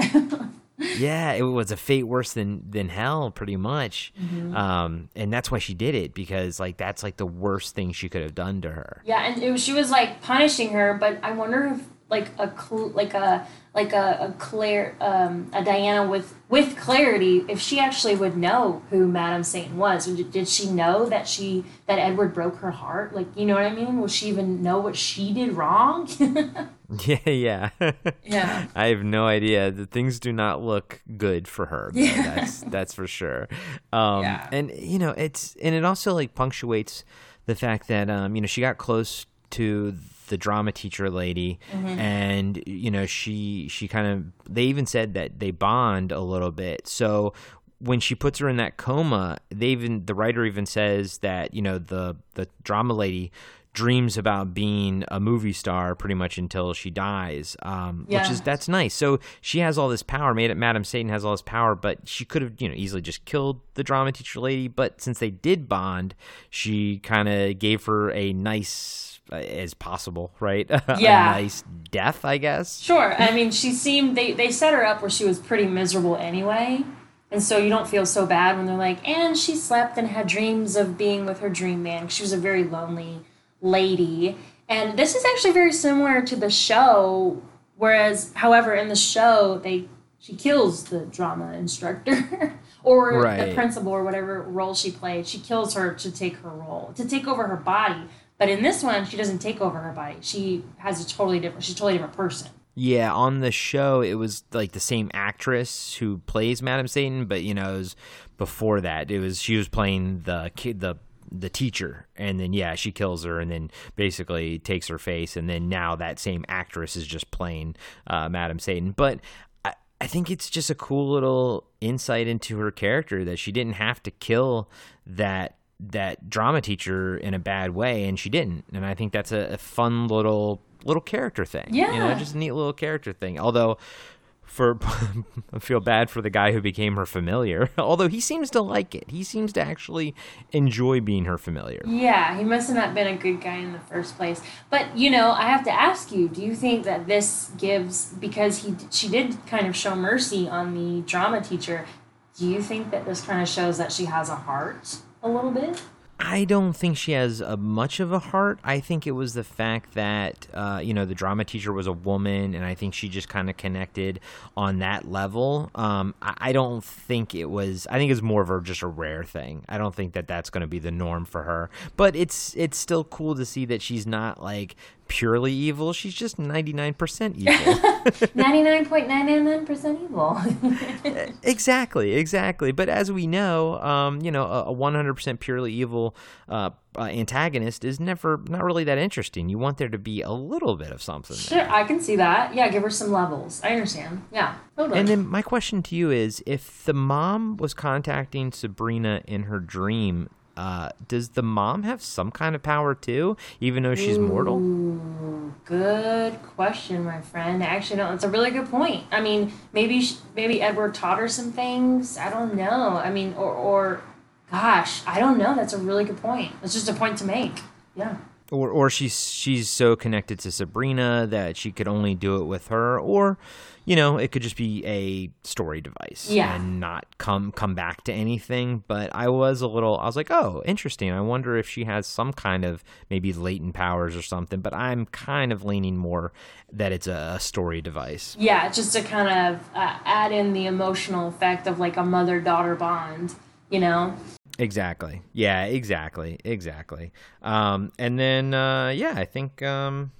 Speaker 2: yeah, it was a fate worse than than hell, pretty much.
Speaker 3: Mm-hmm.
Speaker 2: Um, and that's why she did it because like that's like the worst thing she could have done to her.
Speaker 3: yeah, and it was, she was like punishing her, but I wonder if like a cl- like a like a, a Claire um, a Diana with with clarity if she actually would know who Madame Satan was. Did, did she know that she that Edward broke her heart? Like you know what I mean? Will she even know what she did wrong?
Speaker 2: Yeah, yeah.
Speaker 3: yeah.
Speaker 2: I have no idea. The things do not look good for her.
Speaker 3: Yeah.
Speaker 2: That's that's for sure. Um,
Speaker 3: Yeah.
Speaker 2: and you know, it's and it also like punctuates the fact that um, you know, she got close to the drama teacher lady
Speaker 3: Mm-hmm.
Speaker 2: and you know, she she kind of they even said that they bond a little bit. So when she puts her in that coma, they even the writer even says that, you know, the the drama lady dreams about being a movie star pretty much until she dies um, which is that's nice so she has all this power made it madam satan has all this power but she could have you know easily just killed the drama teacher lady but since they did bond she kind of gave her a nice uh, as possible right
Speaker 3: Yeah.
Speaker 2: a nice death i guess
Speaker 3: Sure. I mean, she seemed they they set her up where she was pretty miserable anyway, and so you don't feel so bad when they're like, and she slept and had dreams of being with her dream man. She was a very lonely lady, and this is actually very similar to the show. Whereas, however, in the show they she kills the drama instructor or the principal or whatever role she played. She kills her to take her role to take over her body. But in this one, she doesn't take over her body. She has a totally different. She's a totally different person.
Speaker 2: Yeah, on the show it was like the same actress who plays Madam Satan, but you know, it was before that. It was she was playing the kid the the teacher and then yeah, she kills her and then basically takes her face and then now that same actress is just playing uh, Madam Satan. But I, I think it's just a cool little insight into her character that she didn't have to kill that that drama teacher in a bad way and she didn't and i think that's a, a fun little little character thing you know
Speaker 3: Yeah.
Speaker 2: just a neat little character thing although for i feel bad for the guy who became her familiar although he seems to like it he seems to actually enjoy being her familiar
Speaker 3: Yeah, he must have not been a good guy in the first place. But you know, I have to ask you: Do you think that this gives because he she did kind of show mercy on the drama teacher? Do you think that this kind of shows that she has a heart a little bit?
Speaker 2: I don't think she has a much of a heart. I think it was the fact that uh, you know the drama teacher was a woman, and I think she just kind of connected on that level. Um, I, I don't think it was. I think it's more of a, just a rare thing. I don't think that that's going to be the norm for her. But it's it's still cool to see that she's not like purely evil. She's just ninety nine percent evil.
Speaker 3: Ninety nine point nine nine nine percent evil.
Speaker 2: exactly, exactly. But as we know, um, you know, a one hundred percent purely evil uh, uh, antagonist is never not really that interesting. You want there to be a little bit of something.
Speaker 3: Sure, I can see that. Yeah, give her some levels. I understand. Yeah, totally.
Speaker 2: And then my question to you is if the mom was contacting Sabrina in her dream, uh, does the mom have some kind of power too, even though she's mortal?
Speaker 3: Good question, my friend. Actually, no, it's a really good point. I mean, maybe sh- maybe Edward taught her some things. I don't know. I mean, or or, gosh, I don't know. That's a really good point. It's just a point to make. Yeah.
Speaker 2: Or or she's she's so connected to Sabrina that she could only do it with her, or you know, it could just be a story device
Speaker 3: Yeah.
Speaker 2: and not come come back to anything. But I was a little, I was like, oh, interesting. I wonder if she has some kind of maybe latent powers or something. But I'm kind of leaning more that it's a, story device.
Speaker 3: Yeah, just to kind of uh, add in the emotional effect of like a mother daughter bond. You know.
Speaker 2: Exactly. Yeah. Exactly. Exactly. Um, and then uh, yeah, I think. Um,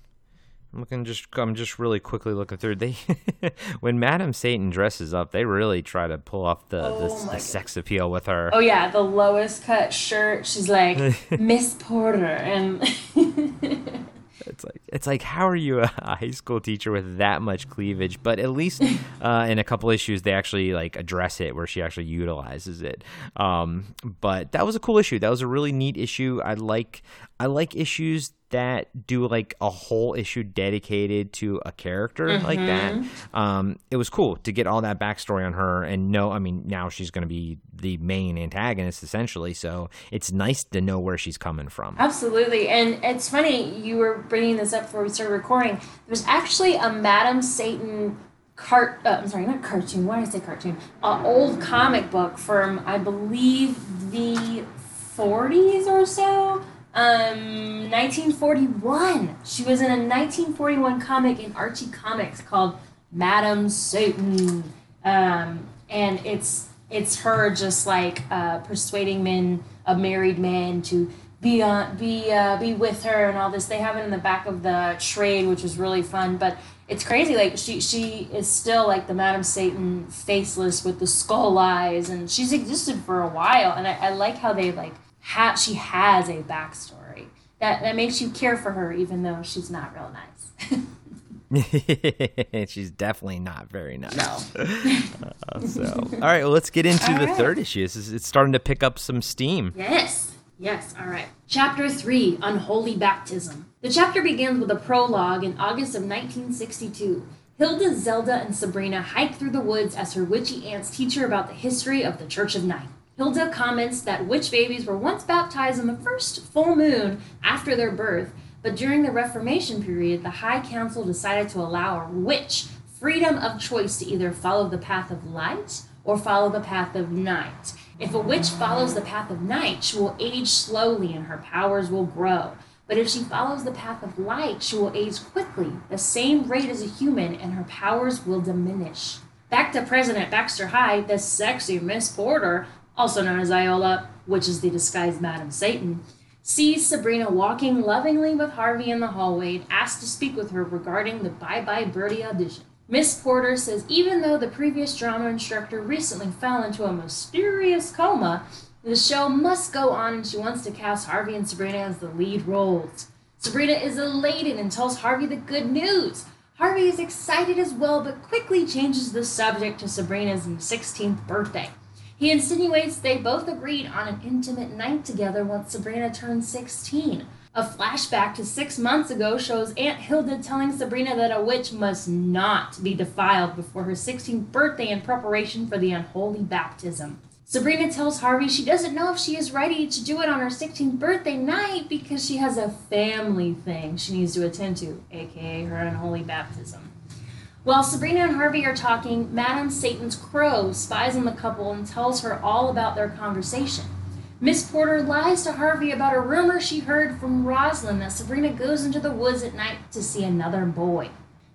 Speaker 2: I'm looking just I'm just really quickly looking through. They when Madam Satan dresses up, they really try to pull off the
Speaker 3: Oh
Speaker 2: the, the sex appeal with her.
Speaker 3: Oh yeah, the lowest cut shirt. She's like Miss Porter, and
Speaker 2: It's like it's like how are you a high school teacher with that much cleavage? But at least uh, in a couple issues they actually like address it where she actually utilizes it. Um, but that was a cool issue. That was a really neat issue. I like I like issues that do like a whole issue dedicated to a character like that. Um, it was cool to get all that backstory on her and know. I mean, now she's going to be the main antagonist essentially. So it's nice to know where she's coming from.
Speaker 3: Absolutely. And it's funny, you were bringing this up before we started recording. There's actually a Madam Satan cart uh, I'm sorry, not cartoon. Why did I say cartoon? Uh, old comic book from I believe the 40s or so. Um 1941. She was in a 1941 comic in Archie Comics called Madam Satan. Um and it's it's her just like uh, persuading men, a married man, to be on, be uh, be with her and all this. They have it in the back of the trade, which was really fun. But it's crazy. Like she she is still like the Madam Satan, faceless with the skull eyes, and she's existed for a while. And I, I like how they like ha- she has a backstory that that makes you care for her, even though she's not real nice.
Speaker 2: She's definitely not very nice. Uh, so, all right, well, let's get into
Speaker 3: All
Speaker 2: the
Speaker 3: right.
Speaker 2: third issue. This is, it's starting to pick up some steam.
Speaker 3: Yes. Yes, all right. Chapter 3 Unholy Baptism. The chapter begins with a prologue in August of 1962. Hilda, Zelda, and Sabrina hike through the woods as her witchy aunts teach her about the history of the Church of Night. Hilda comments that witch babies were once baptized on the first full moon after their birth, but during the Reformation period, the High Council decided to allow a witch freedom of choice to either follow the path of light or follow the path of night. If a witch follows the path of night, she will age slowly and her powers will grow. But if she follows the path of light, she will age quickly, the same rate as a human, and her powers will diminish. Back to President Baxter High, the sexy Miss Porter, also known as Iola, which is the disguised Madam Satan, sees Sabrina walking lovingly with Harvey in the hallway and asks to speak with her regarding the Bye Bye Birdie audition. Miss Porter says even though the previous drama instructor recently fell into a mysterious coma, the show must go on and she wants to cast Harvey and Sabrina as the lead roles. Sabrina is elated and tells Harvey the good news. Harvey is excited as well, but quickly changes the subject to Sabrina's 16th birthday. He insinuates they both agreed on an intimate night together once Sabrina turned 16. A flashback to six months ago shows Aunt Hilda telling Sabrina that a witch must not be defiled before her 16th birthday in preparation for the unholy baptism. Sabrina tells Harvey she doesn't know if she is ready to do it on her 16th birthday night because she has a family thing she needs to attend to, aka her unholy baptism. While Sabrina and Harvey are talking, Madame Satan's crow spies on the couple and tells her all about their conversation. Miss Porter lies to Harvey about a rumor she heard from Rosalind that Sabrina goes into the woods at night to see another boy.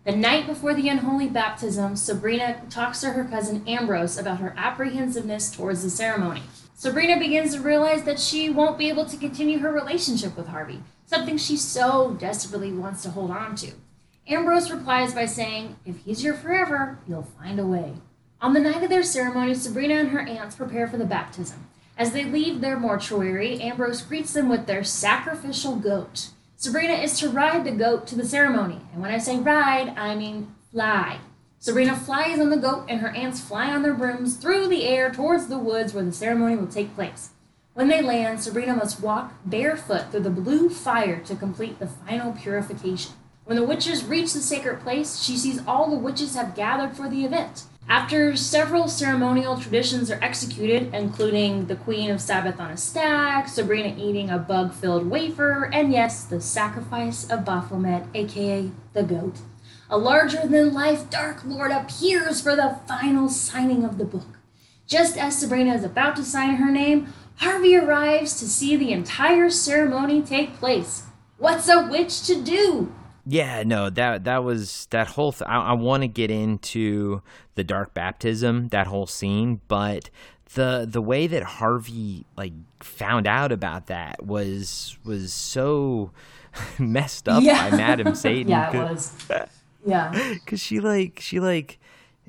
Speaker 3: The night before the unholy baptism, Sabrina talks to her cousin Ambrose about her apprehensiveness towards the ceremony. Sabrina begins to realize that she won't be able to continue her relationship with Harvey, something she so desperately wants to hold on to. Ambrose replies by saying, If he's here forever, you'll find a way. On the night of their ceremony, Sabrina and her aunts prepare for the baptism. As they leave their mortuary, Ambrose greets them with their sacrificial goat. Sabrina is to ride the goat to the ceremony, and when I say ride, I mean fly. Sabrina flies on the goat, and her aunts fly on their brooms through the air towards the woods where the ceremony will take place. When they land, Sabrina must walk barefoot through the blue fire to complete the final purification. When the witches reach the sacred place, she sees all the witches have gathered for the event. After several ceremonial traditions are executed, including the Queen of Sabbath on a stack, Sabrina eating a bug filled wafer, and yes, the sacrifice of Baphomet, aka the goat, a larger than life Dark Lord appears for the final signing of the book. Just as Sabrina is about to sign her name, Harvey arrives to see the entire ceremony take place. What's a witch to do?
Speaker 2: Yeah, no, that that was that whole. Th- I, I want to get into the dark baptism, that whole scene, but the the way that Harvey like found out about that was was so messed up
Speaker 3: Yeah.
Speaker 2: by Madam Satan.
Speaker 3: Yeah, it was. Yeah.
Speaker 2: Cause she like she like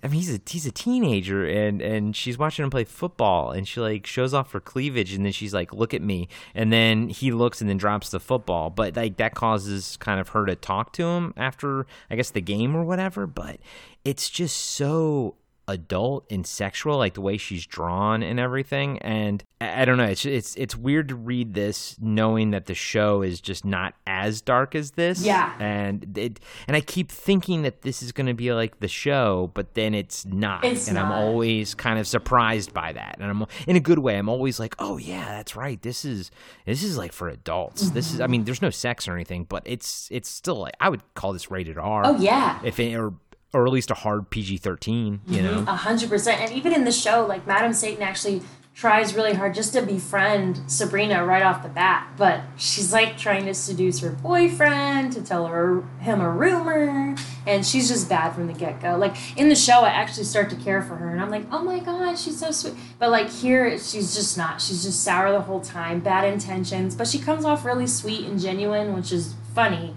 Speaker 2: I mean he's a he's a teenager and and she's watching him play football and she like shows off her cleavage and then she's like look at me. And then he looks and then drops the football. But like that causes kind of her to talk to him after I guess the game or whatever. But it's just so adult and sexual like the way she's drawn and everything and I, I don't know it's it's it's weird to read this knowing that the show is just not as dark as this
Speaker 3: Yeah.
Speaker 2: and it and I keep thinking that this is going to be like the show, but then it's not,
Speaker 3: It's
Speaker 2: and I'm always kind of surprised by that, and I'm in a good way. I'm always like, oh yeah, that's right. This is this is like for adults. This is mm-hmm. I mean, there's no sex or anything, but it's it's still like I would call this rated R.
Speaker 3: Oh, yeah.
Speaker 2: if it, or or at least a hard PG-13. You mm-hmm. know,
Speaker 3: A hundred percent. And even in the show, like Madam Satan actually tries really hard just to befriend Sabrina right off the bat. But she's like trying to seduce her boyfriend to tell her him a rumor, and she's just bad from the get go. Like in the show, I actually start to care for her, and I'm like, oh my god, she's so sweet. But like here, she's just not. She's just sour the whole time, bad intentions. But she comes off really sweet and genuine, which is funny.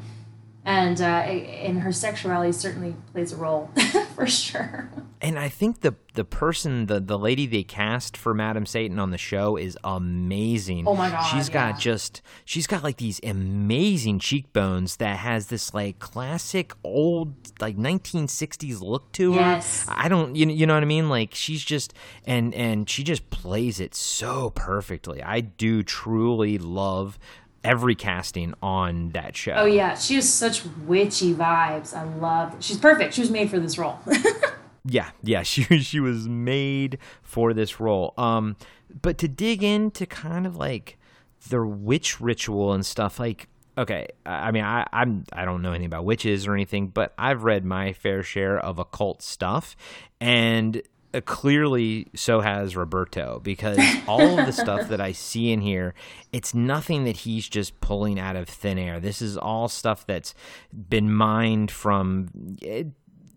Speaker 3: And uh, and her sexuality certainly plays a role for sure.
Speaker 2: and I think the the person, the the lady they cast for Madam Satan on the show is amazing.
Speaker 3: Oh my God,
Speaker 2: She's got just she's got like these amazing cheekbones that has this like classic old like 1960s look to her.
Speaker 3: Yes.
Speaker 2: I don't you, you know what I mean? Like she's just and and she just plays it so perfectly. I do truly love every casting on that show.
Speaker 3: Oh yeah, she has such witchy vibes. I love. She's perfect. She was made for this role.
Speaker 2: Yeah, yeah, she she was made for this role. Um, but to dig into kind of like the witch ritual and stuff, like okay, I I mean, I I'm I don't know anything about witches or anything, but I've read my fair share of occult stuff, and uh, clearly so has Roberto because all of the stuff that I see in here, it's nothing that he's just pulling out of thin air. This is all stuff that's been mined from. It,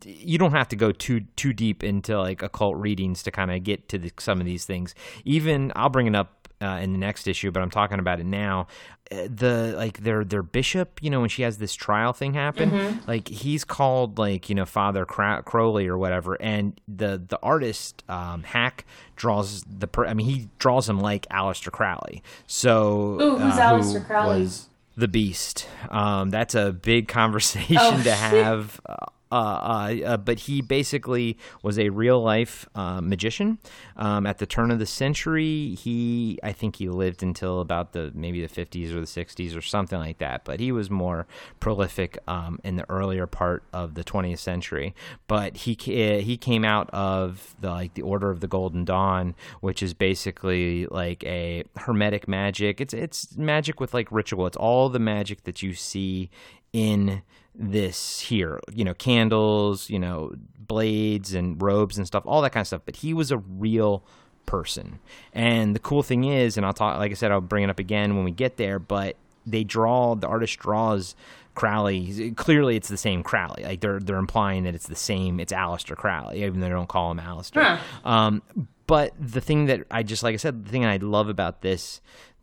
Speaker 2: you don't have to go too too deep into like occult readings to kind of get to the, some of these things. Even I'll bring it up uh, in the next issue, but I'm talking about it now. Uh, The like their their bishop, you know, when she has this trial thing happen, like he's called like you know Father Crowley or whatever, and the the artist um, Hack draws the per- I mean he draws him like Aleister Crowley. So
Speaker 3: Ooh, who's
Speaker 2: uh, who
Speaker 3: Aleister Crowley?
Speaker 2: was the Beast. Um, that's a big conversation
Speaker 3: Oh,
Speaker 2: to have. Uh, uh, uh, uh, but he basically was a real life uh, magician. Um, at the turn of the century, he I think he lived until about the maybe the 50s or the 60s or something like that. But he was more prolific um, in the earlier part of the 20th century. But he he came out of the like the Order of the Golden Dawn, which is basically like a hermetic magic. It's it's magic with like ritual. It's all the magic that you see in this here you know candles you know blades and robes and stuff all that kind of stuff but he was a real person and the cool thing is and i'll talk like i said i'll bring it up again when we get there but they draw the artist draws Crowley. Clearly, it's the same Crowley. Like they're they're implying that it's the same. It's Aleister Crowley, even though they don't call him Aleister. Um, but the thing that I just like I said, the thing I love about this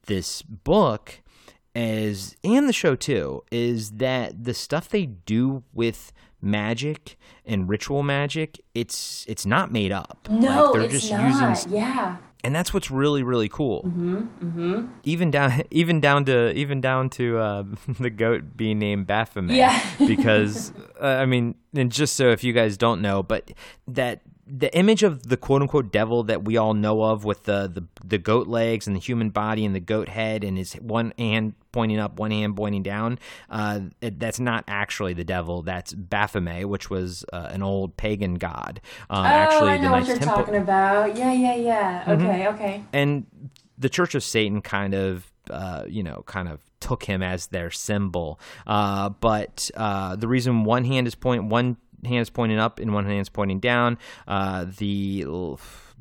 Speaker 2: this book is and the show too is that the stuff they do with magic and ritual magic it's it's not made up
Speaker 3: No,
Speaker 2: like they're
Speaker 3: it's
Speaker 2: just
Speaker 3: not.
Speaker 2: using
Speaker 3: yeah.
Speaker 2: and that's what's really really cool. Mm-hmm, mm-hmm. Even down, even down to even down to uh, the goat being named Baphomet.
Speaker 3: Yeah.
Speaker 2: because uh, I mean, and just so if you guys don't know, but that the image of the quote unquote devil that we all know of with the, the the goat legs and the human body and the goat head and his one hand pointing up, one hand pointing down, uh, it, that's not actually the devil. That's Baphomet, which was uh, an old pagan god.
Speaker 3: Um, oh, actually, I know what you're Temple. talking about. Yeah, yeah, yeah. Okay, mm-hmm. okay.
Speaker 2: And the Church of Satan kind of uh, you know, kind of took him as their symbol. Uh, but uh, the reason one hand is point one hand is pointing up and one hand is pointing down. Uh, the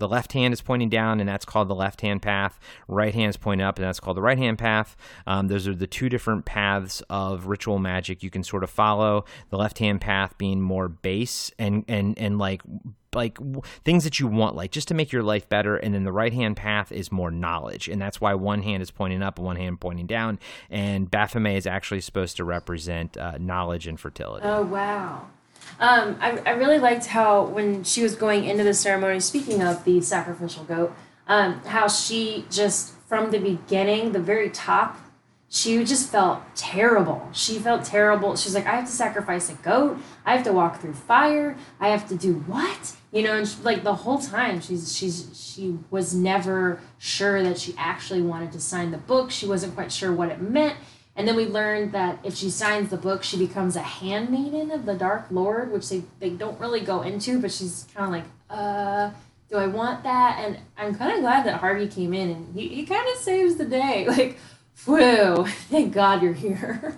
Speaker 2: the left hand is pointing down, and that's called the left hand path. Right hand is pointing up, and that's called the right hand path. Um, those are the two different paths of ritual magic you can sort of follow. The left hand path being more base and and and like like things that you want like just to make your life better and then the right hand path is more knowledge and that's why one hand is pointing up and one hand pointing down and baphomet is actually supposed to represent uh, knowledge and fertility
Speaker 3: oh wow um, I, I really liked how when she was going into the ceremony, speaking of the sacrificial goat, um, how she just from the beginning, the very top, she just felt terrible. She felt terrible. She's like, I have to sacrifice a goat. I have to walk through fire. I have to do what? You know, and she, like the whole time, she's she's she was never sure that she actually wanted to sign the book. She wasn't quite sure what it meant. And then we learned that if she signs the book, she becomes a handmaiden of the Dark Lord, which they, they don't really go into, but she's kind of like, uh, do I want that? And I'm kind of glad that Harvey came in and he, he kind of saves the day. Like, whew, thank God you're here.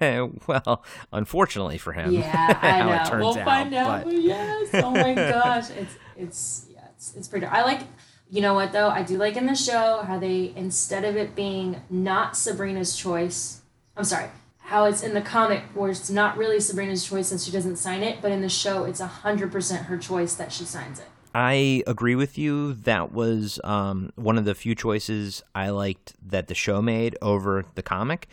Speaker 2: well, unfortunately for him.
Speaker 3: Yeah, I know. we'll out, find out. But... Yes. Oh my gosh. It's, it's, yeah, it's, it's pretty. I like, you know what though? I do like in the show how they instead of it being not Sabrina's choice, I'm sorry, how it's in the comic where it's not really Sabrina's choice since she doesn't sign it, but in the show it's hundred percent her choice that she signs it.
Speaker 2: I agree with you. That was um, one of the few choices I liked that the show made over the comic,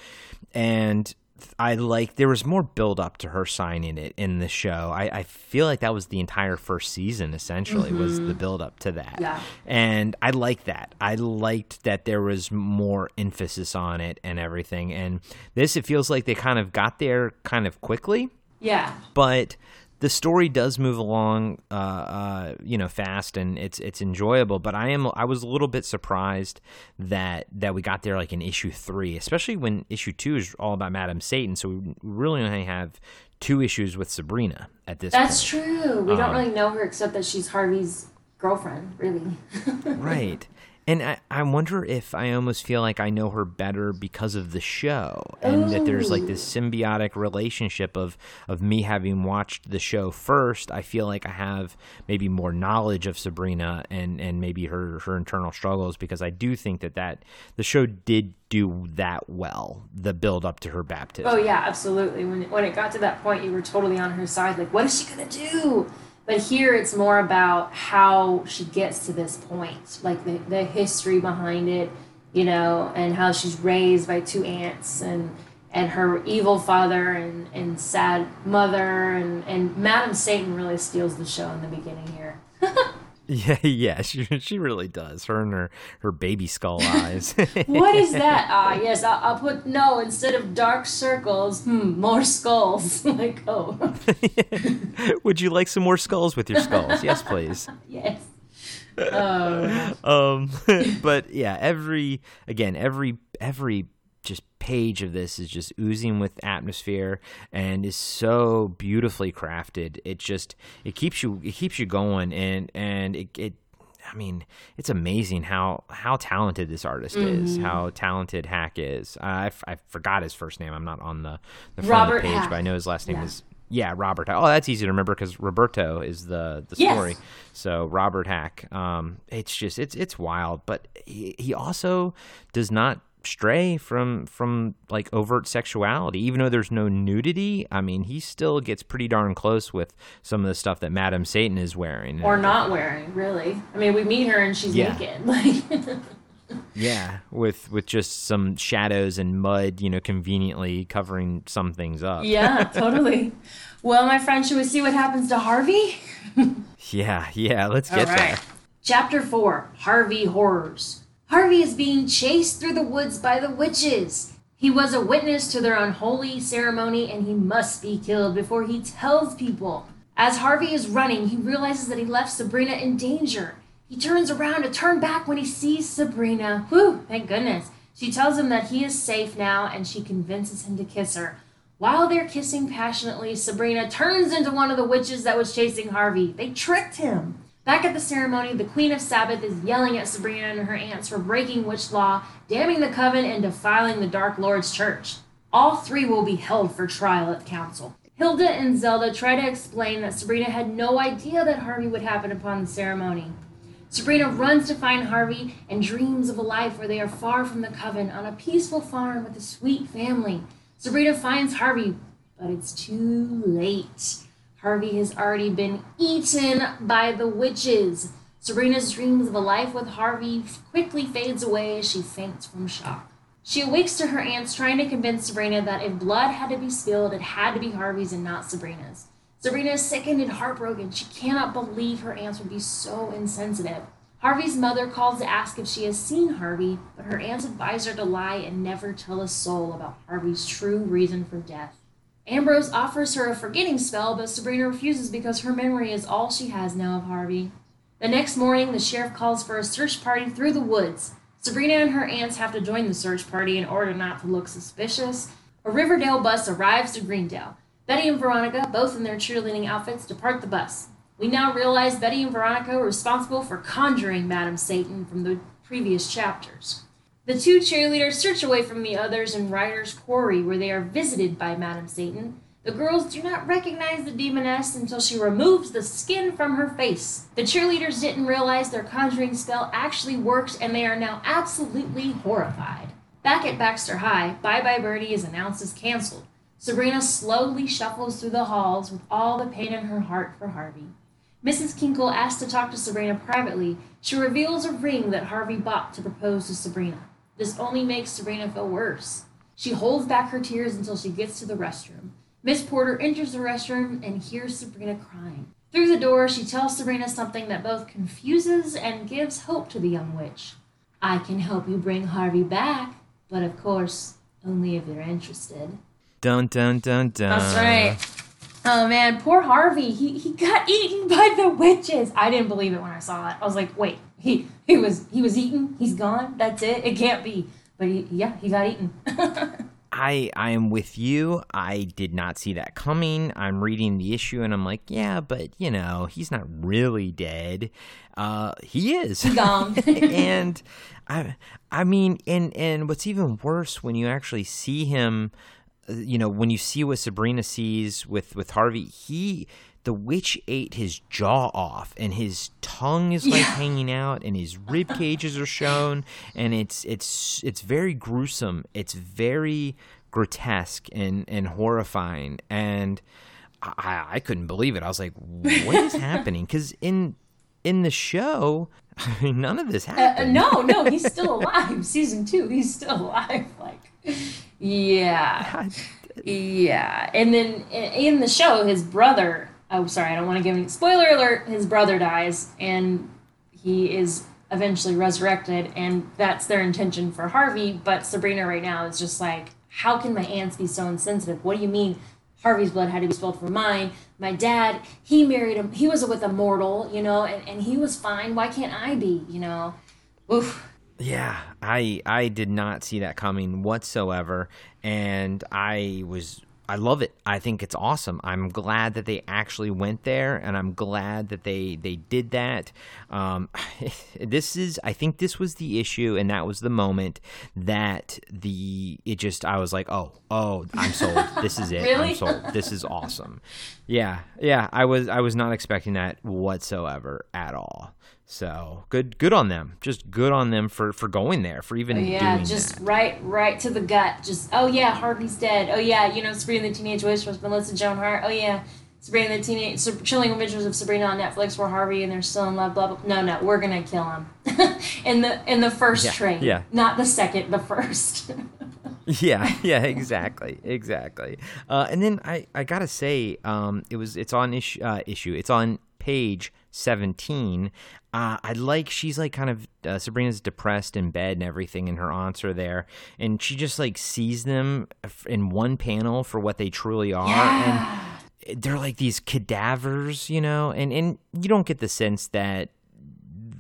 Speaker 2: and I like there was more build up to her signing it in the show. I, I feel like that was the entire first season essentially mm-hmm. was the mm-hmm. build up to that.
Speaker 3: Yeah.
Speaker 2: And I like that. I liked that there was more emphasis on it and everything. And this it feels like they kind of got there kind of quickly.
Speaker 3: Yeah.
Speaker 2: But the story does move along, uh, uh, you know, fast and it's it's enjoyable. But I am I was a little bit surprised that that we got there like in issue three, especially when issue two is all about Madam Satan. So we really only have two issues with Sabrina at this.
Speaker 3: That's
Speaker 2: point.
Speaker 3: true. We um, don't really know her except that she's Harvey's girlfriend, really.
Speaker 2: right. And I, I wonder if I almost feel like I know her better because of the show, and Ooh. that there's like this symbiotic relationship of of me having watched the show first. I feel like I have maybe more knowledge of Sabrina and and maybe her her internal struggles because I do think that that the show did do that well the build up to her baptism.
Speaker 3: Oh yeah, absolutely. When when it got to that point, you were totally on her side. Like, what is she gonna do? But here it's more about how she gets to this point, like the, the history behind it, you know, and how she's raised by two aunts and and her evil father and, and sad mother and, and Madam Satan really steals the show in the beginning here.
Speaker 2: Yeah, yeah, she she really does. Her and her her baby skull eyes.
Speaker 3: what is that? Ah, yes, I'll, I'll, put no instead of dark circles. Hmm, more skulls. like oh.
Speaker 2: Would you like some more skulls with your skulls? Yes, please.
Speaker 3: yes. Oh.
Speaker 2: um, but yeah, every again, every every page of this is just oozing with atmosphere and is so beautifully crafted. It just it keeps you it keeps you going and and it, it I mean, it's amazing how how talented this artist mm-hmm. is, how talented Hack is. I, I forgot his first name. I'm not on the, the front Robert of the page, Hack. but I know his last name yeah. is yeah, Robert. Oh, that's easy to remember because Roberto is the the story. Yes. So Robert Hack. Um, it's just it's it's wild, but he, he also does not stray from from like overt sexuality even though there's no nudity i mean he still gets pretty darn close with some of the stuff that madam satan is wearing.
Speaker 3: Or not wearing really. I mean we meet her and she's yeah. naked like
Speaker 2: yeah with with just some shadows and mud you know conveniently covering some things up.
Speaker 3: Yeah totally. Well my friend should we see what happens to harvey?
Speaker 2: Yeah yeah let's get there.
Speaker 3: Chapter 4 Harvey Horrors. Harvey is being chased through the woods by the witches. He was a witness to their unholy ceremony and he must be killed before he tells people. As Harvey is running, he realizes that he left Sabrina in danger. He turns around to turn back when he sees Sabrina. Whew, thank goodness. She tells him that he is safe now and she convinces him to kiss her. While they're kissing passionately, Sabrina turns into one of the witches that was chasing Harvey. They tricked him. Back at the ceremony, the Queen of Sabbath is yelling at Sabrina and her aunts for breaking witch law, damning the coven, and defiling the Dark Lord's church. All three will be held for trial at council. Hilda and Zelda try to explain that Sabrina had no idea that Harvey would happen upon the ceremony. Sabrina runs to find Harvey and dreams of a life where they are far from the coven on a peaceful farm with a sweet family. Sabrina finds Harvey, but it's too late. Harvey has already been eaten by the witches. Sabrina's dreams of a life with Harvey quickly fades away as she faints from shock. She awakes to her aunts trying to convince Sabrina that if blood had to be spilled, it had to be Harvey's and not Sabrina's. Sabrina is sickened and heartbroken. She cannot believe her aunts would be so insensitive. Harvey's mother calls to ask if she has seen Harvey, but her aunts advise her to lie and never tell a soul about Harvey's true reason for death. Ambrose offers her a forgetting spell, but Sabrina refuses because her memory is all she has now of Harvey. The next morning, the sheriff calls for a search party through the woods. Sabrina and her aunts have to join the search party in order not to look suspicious. A Riverdale bus arrives to Greendale. Betty and Veronica, both in their cheerleading outfits, depart the bus. We now realize Betty and Veronica are responsible for conjuring Madam Satan from the previous chapters. The two cheerleaders search away from the others in Ryder's Quarry, where they are visited by Madame Satan. The girls do not recognize the demoness until she removes the skin from her face. The cheerleaders didn't realize their conjuring spell actually worked, and they are now absolutely horrified. Back at Baxter High, Bye Bye Birdie is announced as canceled. Sabrina slowly shuffles through the halls with all the pain in her heart for Harvey. Mrs. Kinkle asks to talk to Sabrina privately. She reveals a ring that Harvey bought to propose to Sabrina. This only makes Sabrina feel worse. She holds back her tears until she gets to the restroom. Miss Porter enters the restroom and hears Sabrina crying. Through the door, she tells Sabrina something that both confuses and gives hope to the young witch. I can help you bring Harvey back, but of course, only if you're interested.
Speaker 2: Dun dun dun dun.
Speaker 3: That's right. Oh man, poor Harvey. He he got eaten by the witches. I didn't believe it when I saw it. I was like, wait, he he was he was eaten. He's gone. That's it. It can't be. But he, yeah, he got eaten.
Speaker 2: I I am with you. I did not see that coming. I'm reading the issue and I'm like, yeah, but you know, he's not really dead. Uh, he is.
Speaker 3: He's gone.
Speaker 2: and I I mean, and and what's even worse when you actually see him, you know, when you see what Sabrina sees with with Harvey, he the witch ate his jaw off and his tongue is like
Speaker 3: Yeah.
Speaker 2: hanging out and his rib cages are shown and it's it's it's very gruesome it's very grotesque and and horrifying and i i couldn't believe it i was like what is happening because in in the show I mean, none of this
Speaker 3: Uh,
Speaker 2: happened
Speaker 3: no, no, he's still alive. Season two, he's still alive. Like, yeah, yeah. And then in the show, his brother. Oh, sorry, I don't want to give any spoiler alert. His brother dies, and he is eventually resurrected, and that's their intention for Harvey. But Sabrina right now is just like, how can my aunts be so insensitive? What do you mean? Harvey's blood had to be spilled for mine. My dad, he married him. He was with a mortal, you know, and, and he was fine. Why can't I be, you know? Oof.
Speaker 2: Yeah, I I did not see that coming whatsoever, and I was I love it. I think it's awesome. I'm glad that they actually went there, and I'm glad that they they did that. Um, this is I think this was the issue, and that was the moment that the it just I was like, oh oh, I'm sold. This is it.
Speaker 3: Really?
Speaker 2: I'm sold. This is awesome. Yeah, yeah. I was I was not expecting that whatsoever at all. So good, good on them. Just good on them for for going there, for even
Speaker 3: Yeah,
Speaker 2: doing
Speaker 3: just
Speaker 2: that.
Speaker 3: right, right to the gut. Just oh yeah, Harvey's dead. Oh yeah, you know Sabrina the Teenage Witch was Melissa Joan Hart. Oh yeah, Sabrina the Teenage so, Chilling Adventures of Sabrina on Netflix where Harvey and they're still in love. Blah blah. No, no, we're gonna kill him in the in the first
Speaker 2: Yeah,
Speaker 3: train.
Speaker 2: yeah.
Speaker 3: not the second, the first.
Speaker 2: Yeah, yeah, exactly, exactly. Uh, and then I I gotta say, um, it was it's on issue uh, issue. It's on page 17. Uh, I like she's like kind of uh, Sabrina's depressed in bed and everything, and her aunts are there, and she just like sees them in one panel for what they truly are,
Speaker 3: Yeah.
Speaker 2: and they're like these cadavers, you know, and and you don't get the sense that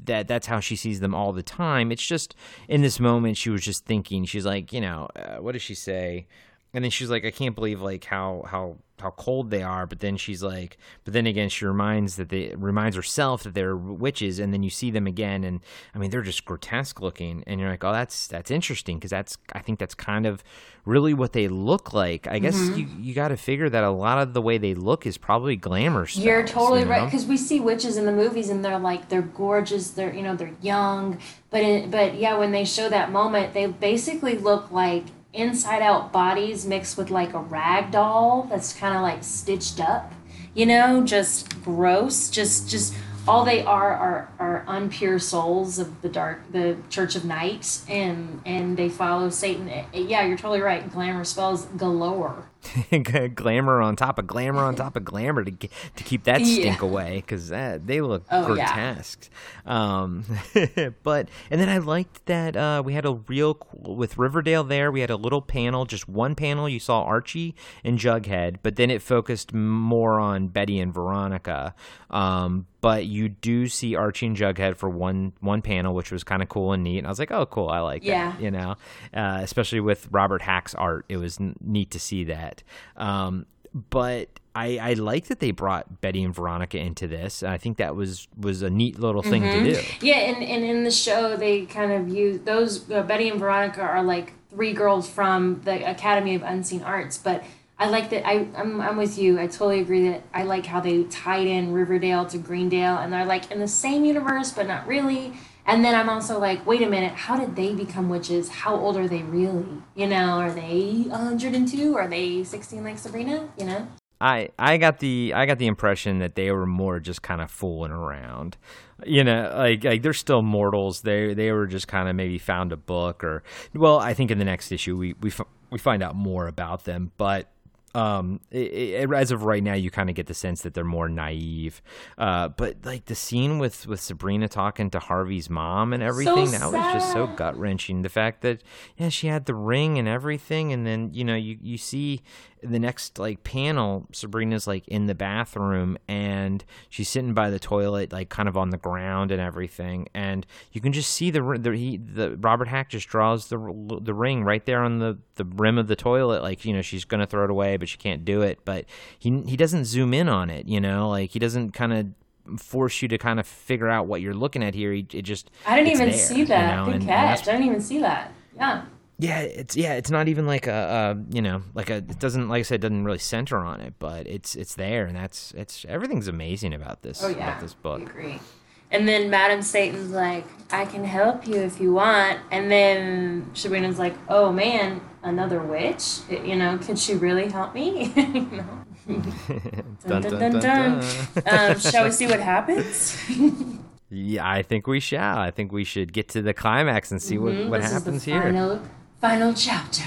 Speaker 2: that that's how she sees them all the time. It's just in this moment she was just thinking. She's like, you know, uh, what does she say? And then she's like, I can't believe like how how how cold they are. But then she's like, but then again, she reminds that they reminds herself that they're witches. And then you see them again, and I mean they're just grotesque looking. And you're like, oh, that's that's interesting because that's I think that's kind of really what they look like. I guess
Speaker 3: Mm-hmm.
Speaker 2: you you got to figure that a lot of the way they look is probably glamour. Spells,
Speaker 3: You're totally
Speaker 2: you
Speaker 3: right because we see witches in the movies and they're like they're gorgeous, they're you know they're young, but in, but yeah, when they show that moment, they basically look like inside out bodies mixed with like a rag doll that's kind of like stitched up, you know, just gross, just just all they are are are unpure souls of the dark the church of night and and they follow satan. Eh, yeah you're totally right. Glamour spells galore
Speaker 2: glamour on top of glamour on top of glamour to to keep that
Speaker 3: Yeah.
Speaker 2: stink away because they look
Speaker 3: Oh, yeah.
Speaker 2: Um, but and then I liked that uh, we had a real with Riverdale there. We had a little panel, just one panel. You saw Archie and Jughead, but then it focused more on Betty and Veronica. Um, but you do see Archie and Jughead for one one panel, which was kind of cool and neat. And I was like, oh, cool, I like
Speaker 3: Yeah.
Speaker 2: that. You know, uh, especially with Robert Hack's art, it was n- neat to see that. Um, but I, I like that they brought Betty and Veronica into this. I think that was was a neat little thing to do.
Speaker 3: Yeah, and, and in the show, they kind of use those. Uh, Betty and Veronica are like three girls from the Academy of Unseen Arts. But I like that. I I'm, I'm with you. I totally agree that I like how they tied in Riverdale to Greendale, and they're like in the same universe, but not really. And then I'm also like, wait a minute, how did they become witches? How old are they really? You know, are they 102? Are they 16 like Sabrina? You know?
Speaker 2: I I got the I got the impression that they were more just kind of fooling around. You know, like like they're still mortals. They they were just kind of maybe found a book or well, I think in the next issue we we we find out more about them, but um it, it, as of right now you kind of get the sense that they're more naive. Uh but like the scene with with sabrina talking to harvey's mom and everything that was just so gut wrenching the fact that yeah she had the ring and everything and then you know you you see the next like panel sabrina's like in the bathroom and she's sitting by the toilet like kind of on the ground and everything and you can just see the the, he, the robert hack just draws the the ring right there on the the rim of the toilet like you know she's gonna throw it away but she can't do it but he he doesn't zoom in on it you know like he doesn't kind of force you to kind of figure out what you're looking at here he, it just
Speaker 3: I didn't even
Speaker 2: there,
Speaker 3: see
Speaker 2: you
Speaker 3: that.
Speaker 2: know,
Speaker 3: Good
Speaker 2: and- and
Speaker 3: catch.
Speaker 2: that's
Speaker 3: I didn't even see that. Yeah.
Speaker 2: yeah, it's yeah, it's not even like a, a you know like a it doesn't like I said it doesn't really center on it, but it's it's there and that's it's everything's amazing about this
Speaker 3: Oh yeah,
Speaker 2: about this book.
Speaker 3: I agree. And then Madam Satan's like, "I can help you if you want." And then Sabrina's like, "Oh man, another witch? You know, can she really help me?" you know.
Speaker 2: Dun,
Speaker 3: Dun,
Speaker 2: dun,
Speaker 3: um, shall we see what happens?
Speaker 2: Yeah, I think we shall. I think we should get to the climax and see what
Speaker 3: Mhm,
Speaker 2: what
Speaker 3: this
Speaker 2: happens
Speaker 3: is the
Speaker 2: here.
Speaker 3: Final, final chapter.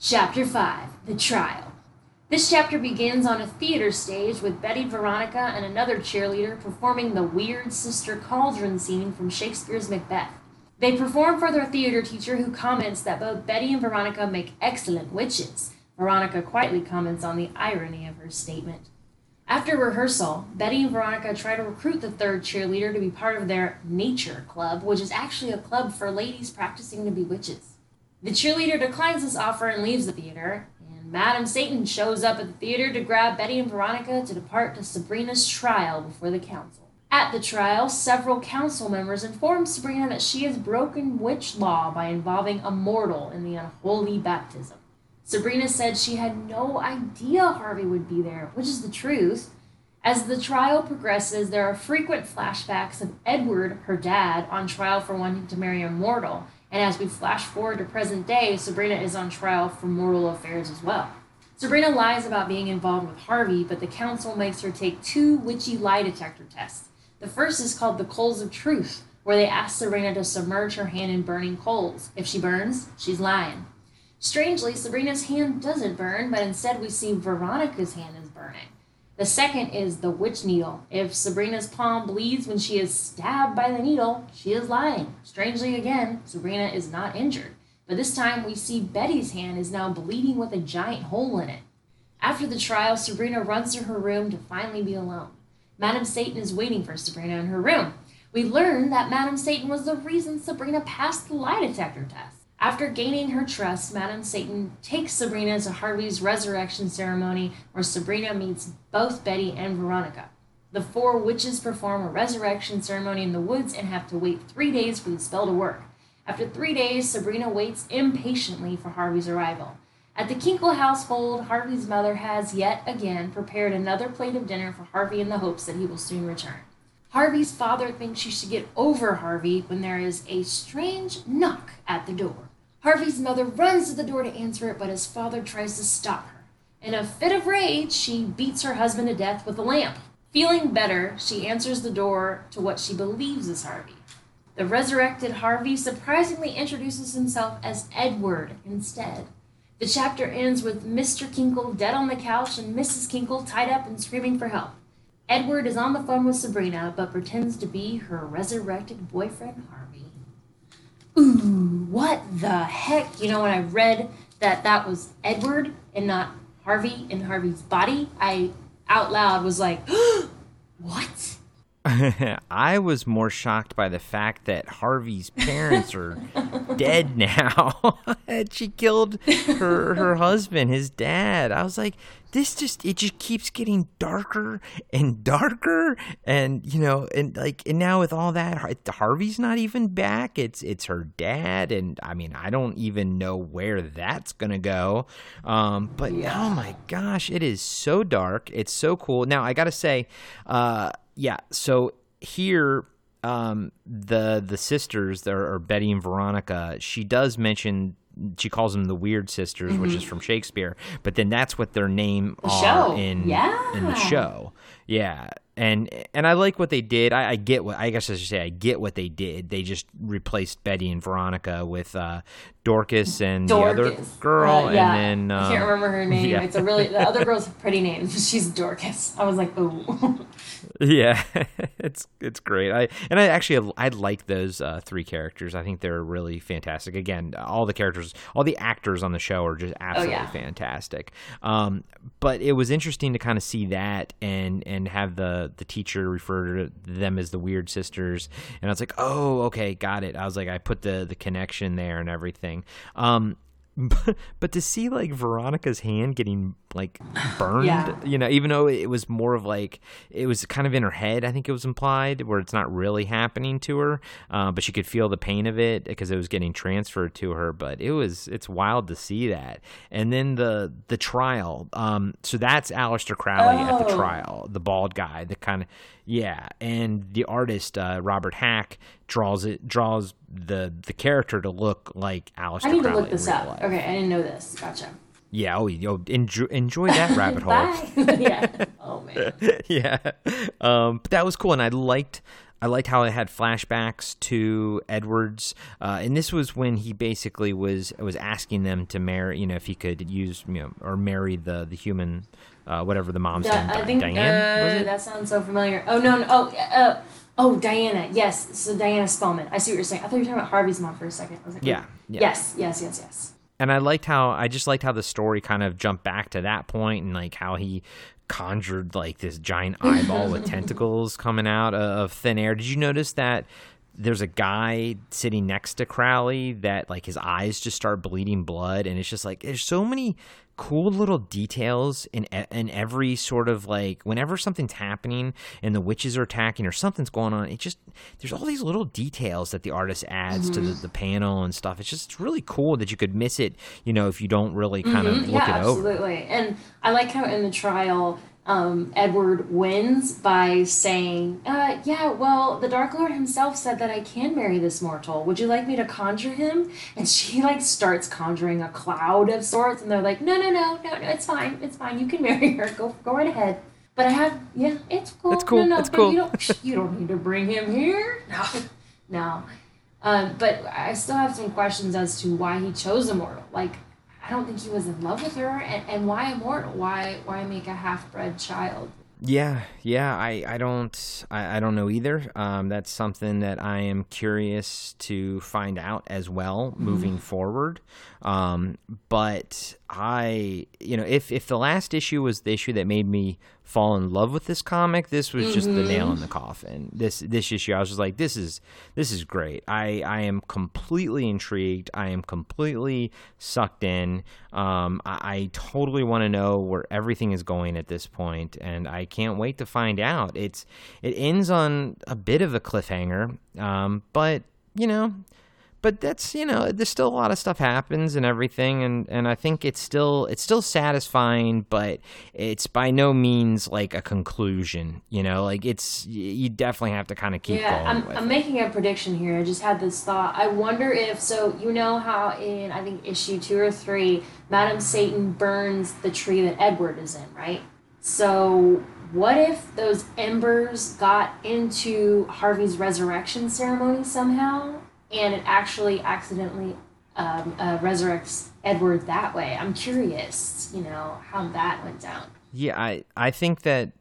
Speaker 3: Chapter 5 The Trial. This chapter begins on a theater stage with Betty Veronica and another cheerleader performing the weird sister cauldron scene from Shakespeare's Macbeth. They perform for their theater teacher who comments that both Betty and Veronica make excellent witches. Veronica quietly comments on the irony of her statement. After rehearsal, Betty and Veronica try to recruit the third cheerleader to be part of their nature club, which is actually a club for ladies practicing to be witches. The cheerleader declines this offer and leaves the theater, and Madam Satan shows up at the theater to grab Betty and Veronica to depart to Sabrina's trial before the council. At the trial, several council members inform Sabrina that she has broken witch law by involving a mortal in the unholy baptism. Sabrina said she had no idea Harvey would be there, which is the truth. As the trial progresses, there are frequent flashbacks of Edward, her dad, on trial for wanting to marry a mortal. And as we flash forward to present day, Sabrina is on trial for mortal affairs as well. Sabrina lies about being involved with Harvey, but the council makes her take two witchy lie detector tests. The first is called the Coals of Truth, where they ask Sabrina to submerge her hand in burning coals. If she burns, she's lying. Strangely, Sabrina's hand doesn't burn, but instead we see Veronica's hand is burning. The second is the witch needle. If Sabrina's palm bleeds when she is stabbed by the needle, she is lying. Strangely, again, Sabrina is not injured. But this time we see Betty's hand is now bleeding with a giant hole in it. After the trial, Sabrina runs to her room to finally be alone. Madame Satan is waiting for Sabrina in her room. We learn that Madame Satan was the reason Sabrina passed the lie detector test. After gaining her trust, Madame Satan takes Sabrina to Harvey's resurrection ceremony where Sabrina meets both Betty and Veronica. The four witches perform a resurrection ceremony in the woods and have to wait three days for the spell to work. After three days, Sabrina waits impatiently for Harvey's arrival. At the Kinkle household, Harvey's mother has yet again prepared another plate of dinner for Harvey in the hopes that he will soon return. Harvey's father thinks she should get over Harvey when there is a strange knock at the door. Harvey's mother runs to the door to answer it, but his father tries to stop her. In a fit of rage, she beats her husband to death with a lamp. Feeling better, she answers the door to what she believes is Harvey. The resurrected Harvey surprisingly introduces himself as Edward instead. The chapter ends with Mr. Kinkle dead on the couch and Mrs. Kinkle tied up and screaming for help. Edward is on the phone with Sabrina, but pretends to be her resurrected boyfriend, Harvey. Ooh, what the heck? You know, when I read that that was Edward and not Harvey in Harvey's body, I out loud was like, what?
Speaker 2: I was more shocked by the fact that Harvey's parents are dead now. and she killed her her husband, his dad. I was like, this just it just keeps getting darker and darker, and you know, and like, and now with all that, Harvey's not even back. It's it's her dad, and I mean, I don't even know where that's gonna go. Um, but yeah. oh my gosh, it is so dark. It's so cool. Now I gotta say, uh yeah, so here um, the the sisters are, are Betty and Veronica. She does mention she calls them the weird sisters, mm-hmm. which is mm-hmm. from Shakespeare. But then that's what their name
Speaker 3: the
Speaker 2: are
Speaker 3: show.
Speaker 2: in
Speaker 3: yeah.
Speaker 2: in the show. Yeah, and and I like what they did. I, I, get what I guess I should say. I get what they did. They just replaced Betty and Veronica with uh, Dorcas and Dorcas. the other girl, uh,
Speaker 3: yeah.
Speaker 2: and then
Speaker 3: um, I can't um, remember her name. Yeah. It's a really the other girl's a pretty name. She's Dorcas. I was like, oh.
Speaker 2: yeah, it's it's great. I and I actually I like those uh, three characters. I think they're really fantastic. Again, all the characters, all the actors on the show are just absolutely oh, yeah. fantastic. Um, but it was interesting to kind of see that and and have the the teacher refer to them as the weird sisters, and I was like, oh, okay, got it. I was like, I put the the connection there and everything. Um, but, but to see like Veronica's hand getting like burned, yeah. you know, even though it was more of like it was kind of in her head, I think it was implied, where it's not really happening to her, uh, but she could feel the pain of it because it was getting transferred to her. But it was it's wild to see that. And then the the trial, um, so that's Aleister Crowley oh. at the oh. trial, the bald guy, the kind of yeah, and the artist uh, Robert Hack draws it draws the the character to look like Alice. I
Speaker 3: need
Speaker 2: Crowley
Speaker 3: to look this up. Life. Okay, I didn't know this. Gotcha.
Speaker 2: Yeah, oh, yo, enjoy, enjoy that rabbit hole.
Speaker 3: yeah. Oh man.
Speaker 2: yeah. Um, but that was cool, and I liked. I liked how it had flashbacks to Edwards, uh, and this was when he basically was was asking them to marry. You know, if he could use you know or marry the the human uh, whatever the mom's name.
Speaker 3: I think Diane. Uh, that sounds so familiar. Oh no, no oh, uh, oh Diana. Yes, so Diana Spellman. I see what you're saying. I thought you were talking about Harvey's mom for a second. Like,
Speaker 2: yeah, yeah.
Speaker 3: yes, yes, yes, yes.
Speaker 2: And I liked how I just liked how the story kind of jumped back to that point and like how he conjured like this giant eyeball with tentacles coming out of thin air. Did you notice that there's a guy sitting next to Crowley that like his eyes just start bleeding blood and it's just like there's so many cool little details in in every sort of like whenever something's happening and the witches are attacking or something's going on it just there's all these little details that the artist adds mm-hmm. to the, mm-hmm. the, panel and stuff it's just it's really cool that you could miss it you know if you don't really kind mm-hmm. of look
Speaker 3: yeah,
Speaker 2: it over
Speaker 3: absolutely and i like how in the trial um, Edward wins by saying, uh, Yeah, well, the Dark Lord himself said that I can marry this mortal. Would you like me to conjure him? And she, like, starts conjuring a cloud of sorts, and they're like, No, no, no, no, no, it's fine, it's fine. You can marry her. Go, go right ahead. But I have, yeah, it's cool.
Speaker 2: It's cool.
Speaker 3: No, no,
Speaker 2: it's cool.
Speaker 3: You don't, you don't need to bring him here. No, no. Um, but I still have some questions as to why he chose a mortal. Like, I don't think he was in love with her. And, and why immortal? Why why make a half bred child?
Speaker 2: Yeah, yeah, I, I don't I, I don't know either. Um, that's something that I am curious to find out as well moving forward. Um, but I, you know, if if the last issue was the issue that made me fall in love with this comic, this was just the nail in the coffin. This this issue, I was just like, this is this is great. I I am completely intrigued. I am completely sucked in. Um, I, I totally want to know where everything is going at this point, and I can't wait to find out. It's it ends on a bit of a cliffhanger, um, but you know but that's you know there's still a lot of stuff happens and everything and and I think it's still it's still satisfying but it's by no means like a conclusion you know like it's you definitely have to kind of keep
Speaker 3: yeah,
Speaker 2: going
Speaker 3: I'm, I'm making a prediction here. I just had this thought. I wonder if so. You know how in I think issue two or three, Madam Satan burns the tree that Edward is in, right? So what if those embers got into Harvey's resurrection ceremony somehow, and it actually accidentally um, uh, resurrects Edward that way? I'm curious, you know, how that went down.
Speaker 2: Yeah, I I think that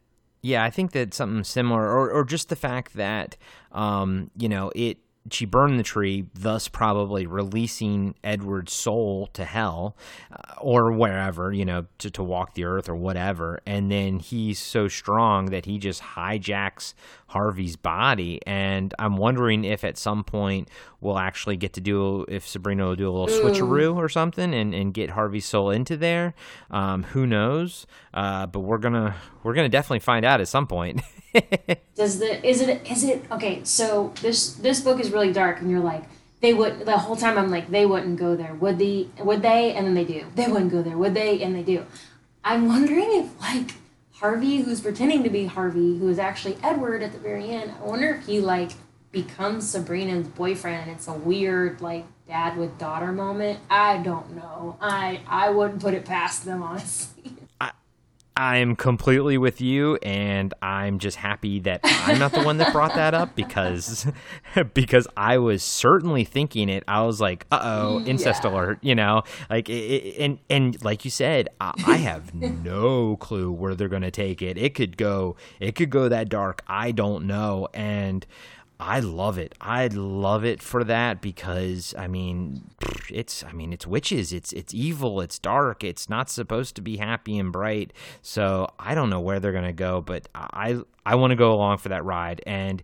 Speaker 2: yeah, I think that something similar or or just the fact that um, you know, it she burned the tree, thus probably releasing Edward's soul to hell uh, or wherever, you know, to, to walk the earth or whatever. And then he's so strong that he just hijacks Harvey's body. And I'm wondering if at some point we'll actually get to do, if Sabrina will do a little switcheroo or something and, and get Harvey's soul into there. Um, who knows? Uh, but we're going to, we're going to definitely find out at some point.
Speaker 3: Does the is it is it okay? So this this book is really dark, and you're like they would the whole time. I'm like they wouldn't go there, would they? Would they? And then they do. They wouldn't go there, would they? And they do. I'm wondering if like Harvey, who's pretending to be Harvey, who is actually Edward at the very end. I wonder if he like becomes Sabrina's boyfriend, and it's a weird like dad with daughter moment. I don't know. I I wouldn't put it past them honestly.
Speaker 2: I'm completely with you, and I'm just happy that I'm not the one that brought that up because because I was certainly thinking it. I was like, "Uh oh, incest
Speaker 3: Yeah.
Speaker 2: alert!" You know, like it, it- and and like you said, I, I have no clue where they're gonna take it. It could go, it could go that dark. I don't know, and. I love it. I love it for that because I mean, it's I mean it's witches. It's it's evil. It's dark. It's not supposed to be happy and bright. So I don't know where they're gonna go, but I I want to go along for that ride. And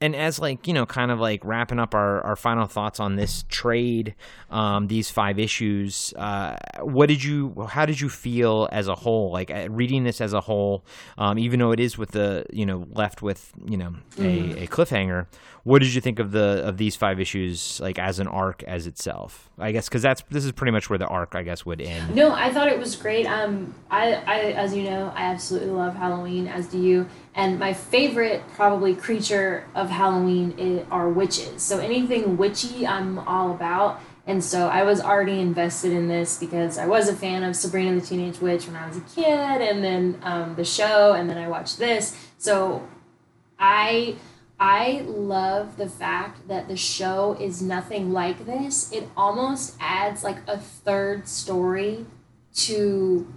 Speaker 2: and as like you know kind of like wrapping up our, our final thoughts on this trade um, these five issues uh, what did you how did you feel as a whole like uh, reading this as a whole um, even though it is with the you know left with you know a, a cliffhanger what did you think of the of these five issues like as an arc as itself i guess because that's this is pretty much where the arc i guess would end
Speaker 3: No, I thought it was great. Um, I, I, as you know, I absolutely love Halloween, as do you. And my favorite, probably, creature of Halloween i are witches. So anything witchy, I'm all about. And so I was already invested in this because I was a fan of Sabrina the Teenage Witch when I was a kid, and then um, the show, and then I watched this. So I I love the fact that the show is nothing like this. It almost adds like a third story to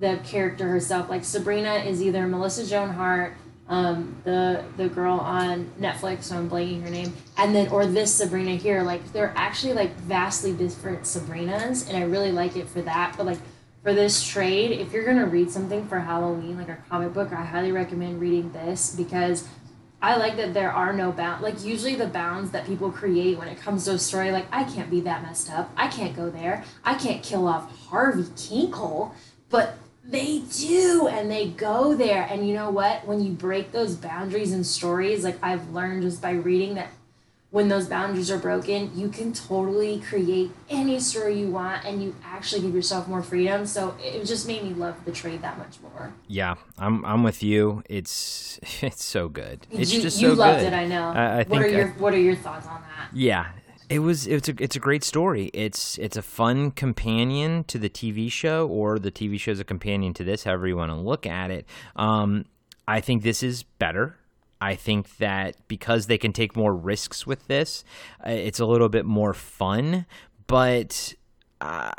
Speaker 3: the character herself. Like Sabrina is either Melissa Joan Hart, um, the the girl on Netflix, so I'm blanking her name, and then or this Sabrina here. Like they're actually like vastly different Sabrinas, and I really like it for that. But like for this trade, if you're gonna read something for Halloween, like a comic book, I highly recommend reading this because I like that there are no bounds. Like usually the bounds that people create when it comes to a story, like I can't be that messed up. I can't go there. I can't kill off Harvey Kinkle, but they do, and they go there. And you know what? When you break those boundaries and stories, like I've learned just by reading that when those boundaries are broken, you can totally create any story you want and you actually give yourself more freedom. So it just made me love the trade that much more.
Speaker 2: yeah i'm i'm with you it's it's so good it's
Speaker 3: you,
Speaker 2: just
Speaker 3: you
Speaker 2: so
Speaker 3: loved
Speaker 2: good
Speaker 3: it, I know.
Speaker 2: I, I
Speaker 3: what
Speaker 2: think
Speaker 3: are
Speaker 2: I-
Speaker 3: your What are your thoughts on that?
Speaker 2: Yeah, it was it's a it's a great story. It's it's a fun companion to the TV show, or the TV show is a companion to this. However you want to look at it. Um, I think this is better. I think that because they can take more risks with this, uh, it's a little bit more fun. But uh,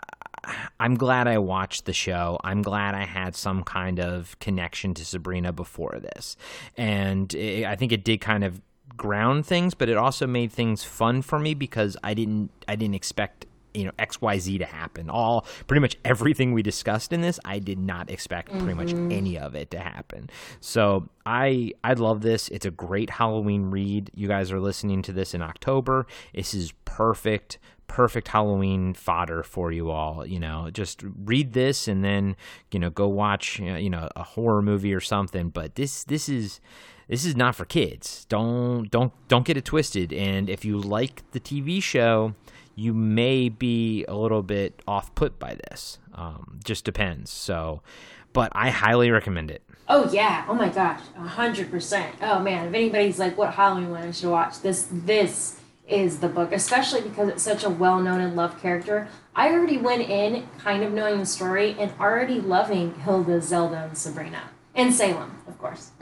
Speaker 2: I'm glad I watched the show. I'm glad I had some kind of connection to Sabrina before this, and it, I think it did kind of ground things, but it also made things fun for me because I didn't I didn't expect you know xyz to happen. All pretty much everything we discussed in this i did not expect pretty much mm-hmm. any of it to happen. So i i love this. It's a great halloween read. You guys are listening to this in october. This is perfect perfect halloween fodder for you all. You know just read this and then you know go watch you know a horror movie or something. But this this is this is not for kids don't don't don't get it twisted and if you like the tv show you may be a little bit off put by this. Um, just depends. So, but I highly recommend it.
Speaker 3: Oh yeah! Oh my gosh, hundred percent. Oh man, if anybody's like, "What Halloween one I should watch?" This this is the book, especially because it's such a well known and loved character. I already went in kind of knowing the story and already loving Hilda, Zelda, and Sabrina, and Salem, of course.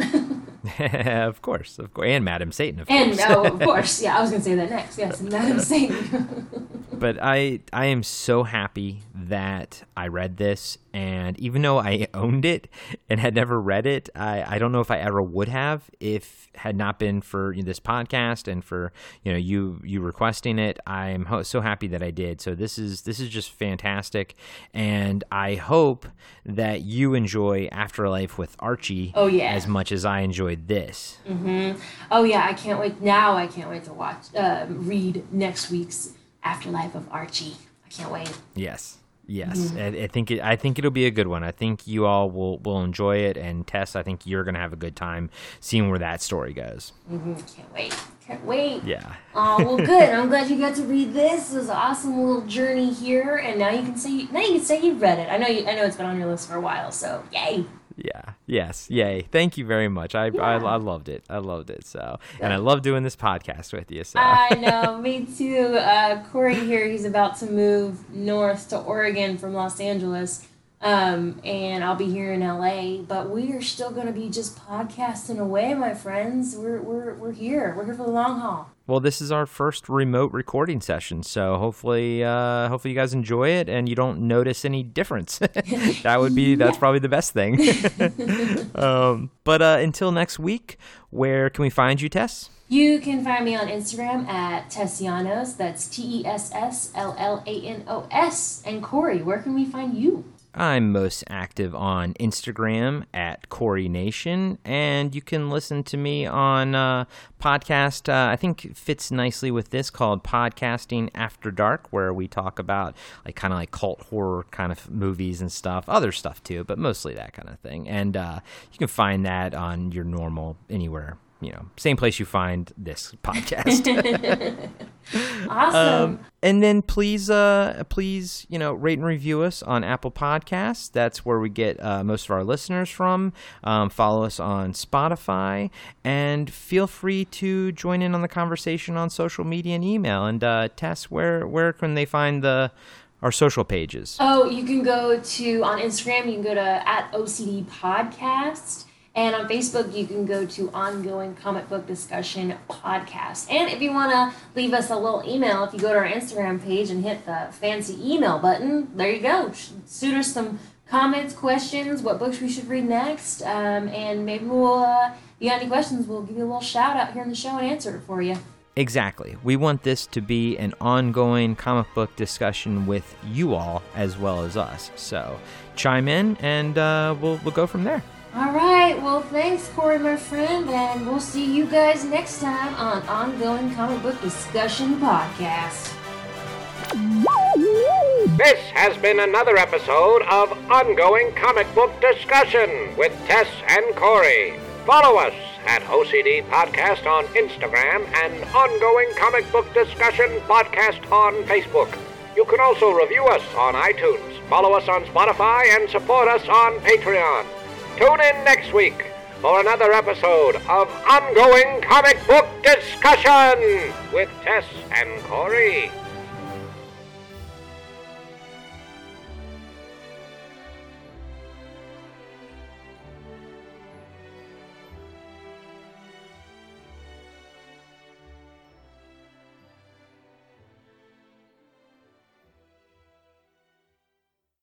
Speaker 2: of course, of course, and Madam Satan, of course.
Speaker 3: and
Speaker 2: course.
Speaker 3: no, of course, yeah, I was gonna say that next. Yes, Madam Satan.
Speaker 2: but I I am so happy that I read this and even though I owned it and had never read it, I, I don't know if I ever would have if had not been for this podcast and for you know you you requesting it. I'm ho- so happy that I did. So this is this is just fantastic, and I hope that you enjoy Afterlife with Archie.
Speaker 3: Oh, yeah.
Speaker 2: as much as I enjoyed this. Mm-hmm.
Speaker 3: oh yeah, I can't wait. Now I can't wait to watch, uh, read next week's Afterlife of Archie. I can't wait.
Speaker 2: Yes. Yes, I, I think it, I think it'll be a good one. I think you all will, will enjoy it, and Tess, I think you're gonna have a good time seeing where that story goes.
Speaker 3: hmm Can't wait. Can't wait.
Speaker 2: Yeah,
Speaker 3: Oh well, good. I'm glad you got to read this. It was an awesome little journey here, and now you can say now you can say you've read it. I know you. I know it's been on your list for a while, so yay!
Speaker 2: Yeah, yes, yay! Thank you very much. I, I, I loved it. I loved it. So, and I love doing this podcast with you. So,
Speaker 3: I know, me too. Uh, Corey here, he's about to move north to Oregon from Los Angeles, um, and I'll be here in LA. But we are still going to be just podcasting away, my friends. We're we're we're here. We're here for the long haul.
Speaker 2: Well, this is our first remote recording session, so hopefully, uh, hopefully you guys enjoy it and you don't notice any difference. that would be that's probably the best thing. um, but uh, until next week, where can we find you, Tess?
Speaker 3: You can find me on Instagram at Tessllanos. That's T E S S L L A N O S. And Corey, where can we find you?
Speaker 2: I'm most active on Instagram at Corey Nation, and you can listen to me on uh, podcast. Uh, I think fits nicely with this called Podcasting After Dark, where we talk about like kind of like cult horror kind of movies and stuff, other stuff too, but mostly that kind of thing. And uh, you can find that on your normal anywhere. You know, same place you find this podcast.
Speaker 3: Awesome.
Speaker 2: and then please uh please you know rate and review us on apple podcasts that's where we get uh, most of our listeners from um, follow us on spotify and feel free to join in on the conversation on social media and email and uh tess where where can they find the our social pages
Speaker 3: Oh, you can go to on Instagram. You can go to at OCD Podcast, and on Facebook you can go to Ongoing Comic Book Discussion Podcast. And if you want to leave us a little email, if you go to our Instagram page and hit the fancy email button, there you go. Shoot us some comments, questions, what books we should read next, um, and maybe we'll. Uh, if you got any questions, we'll give you a little shout out here in the show and answer it for you.
Speaker 2: Exactly. We want this to be an ongoing comic book discussion with you all as well as us. So chime in and uh, we'll, we'll go from there.
Speaker 3: All right. Well, thanks, Corey, my friend, and we'll see you guys next time on Ongoing Comic Book Discussion Podcast.
Speaker 1: This has been another episode of Ongoing Comic Book Discussion with Tess and Corey. Follow us at OCD Podcast on Instagram and Ongoing Comic Book Discussion Podcast on Facebook. You can also review us on iTunes, follow us on Spotify, and support us on Patreon. Tune in next week for another episode of Ongoing Comic Book Discussion with Tess and Corey.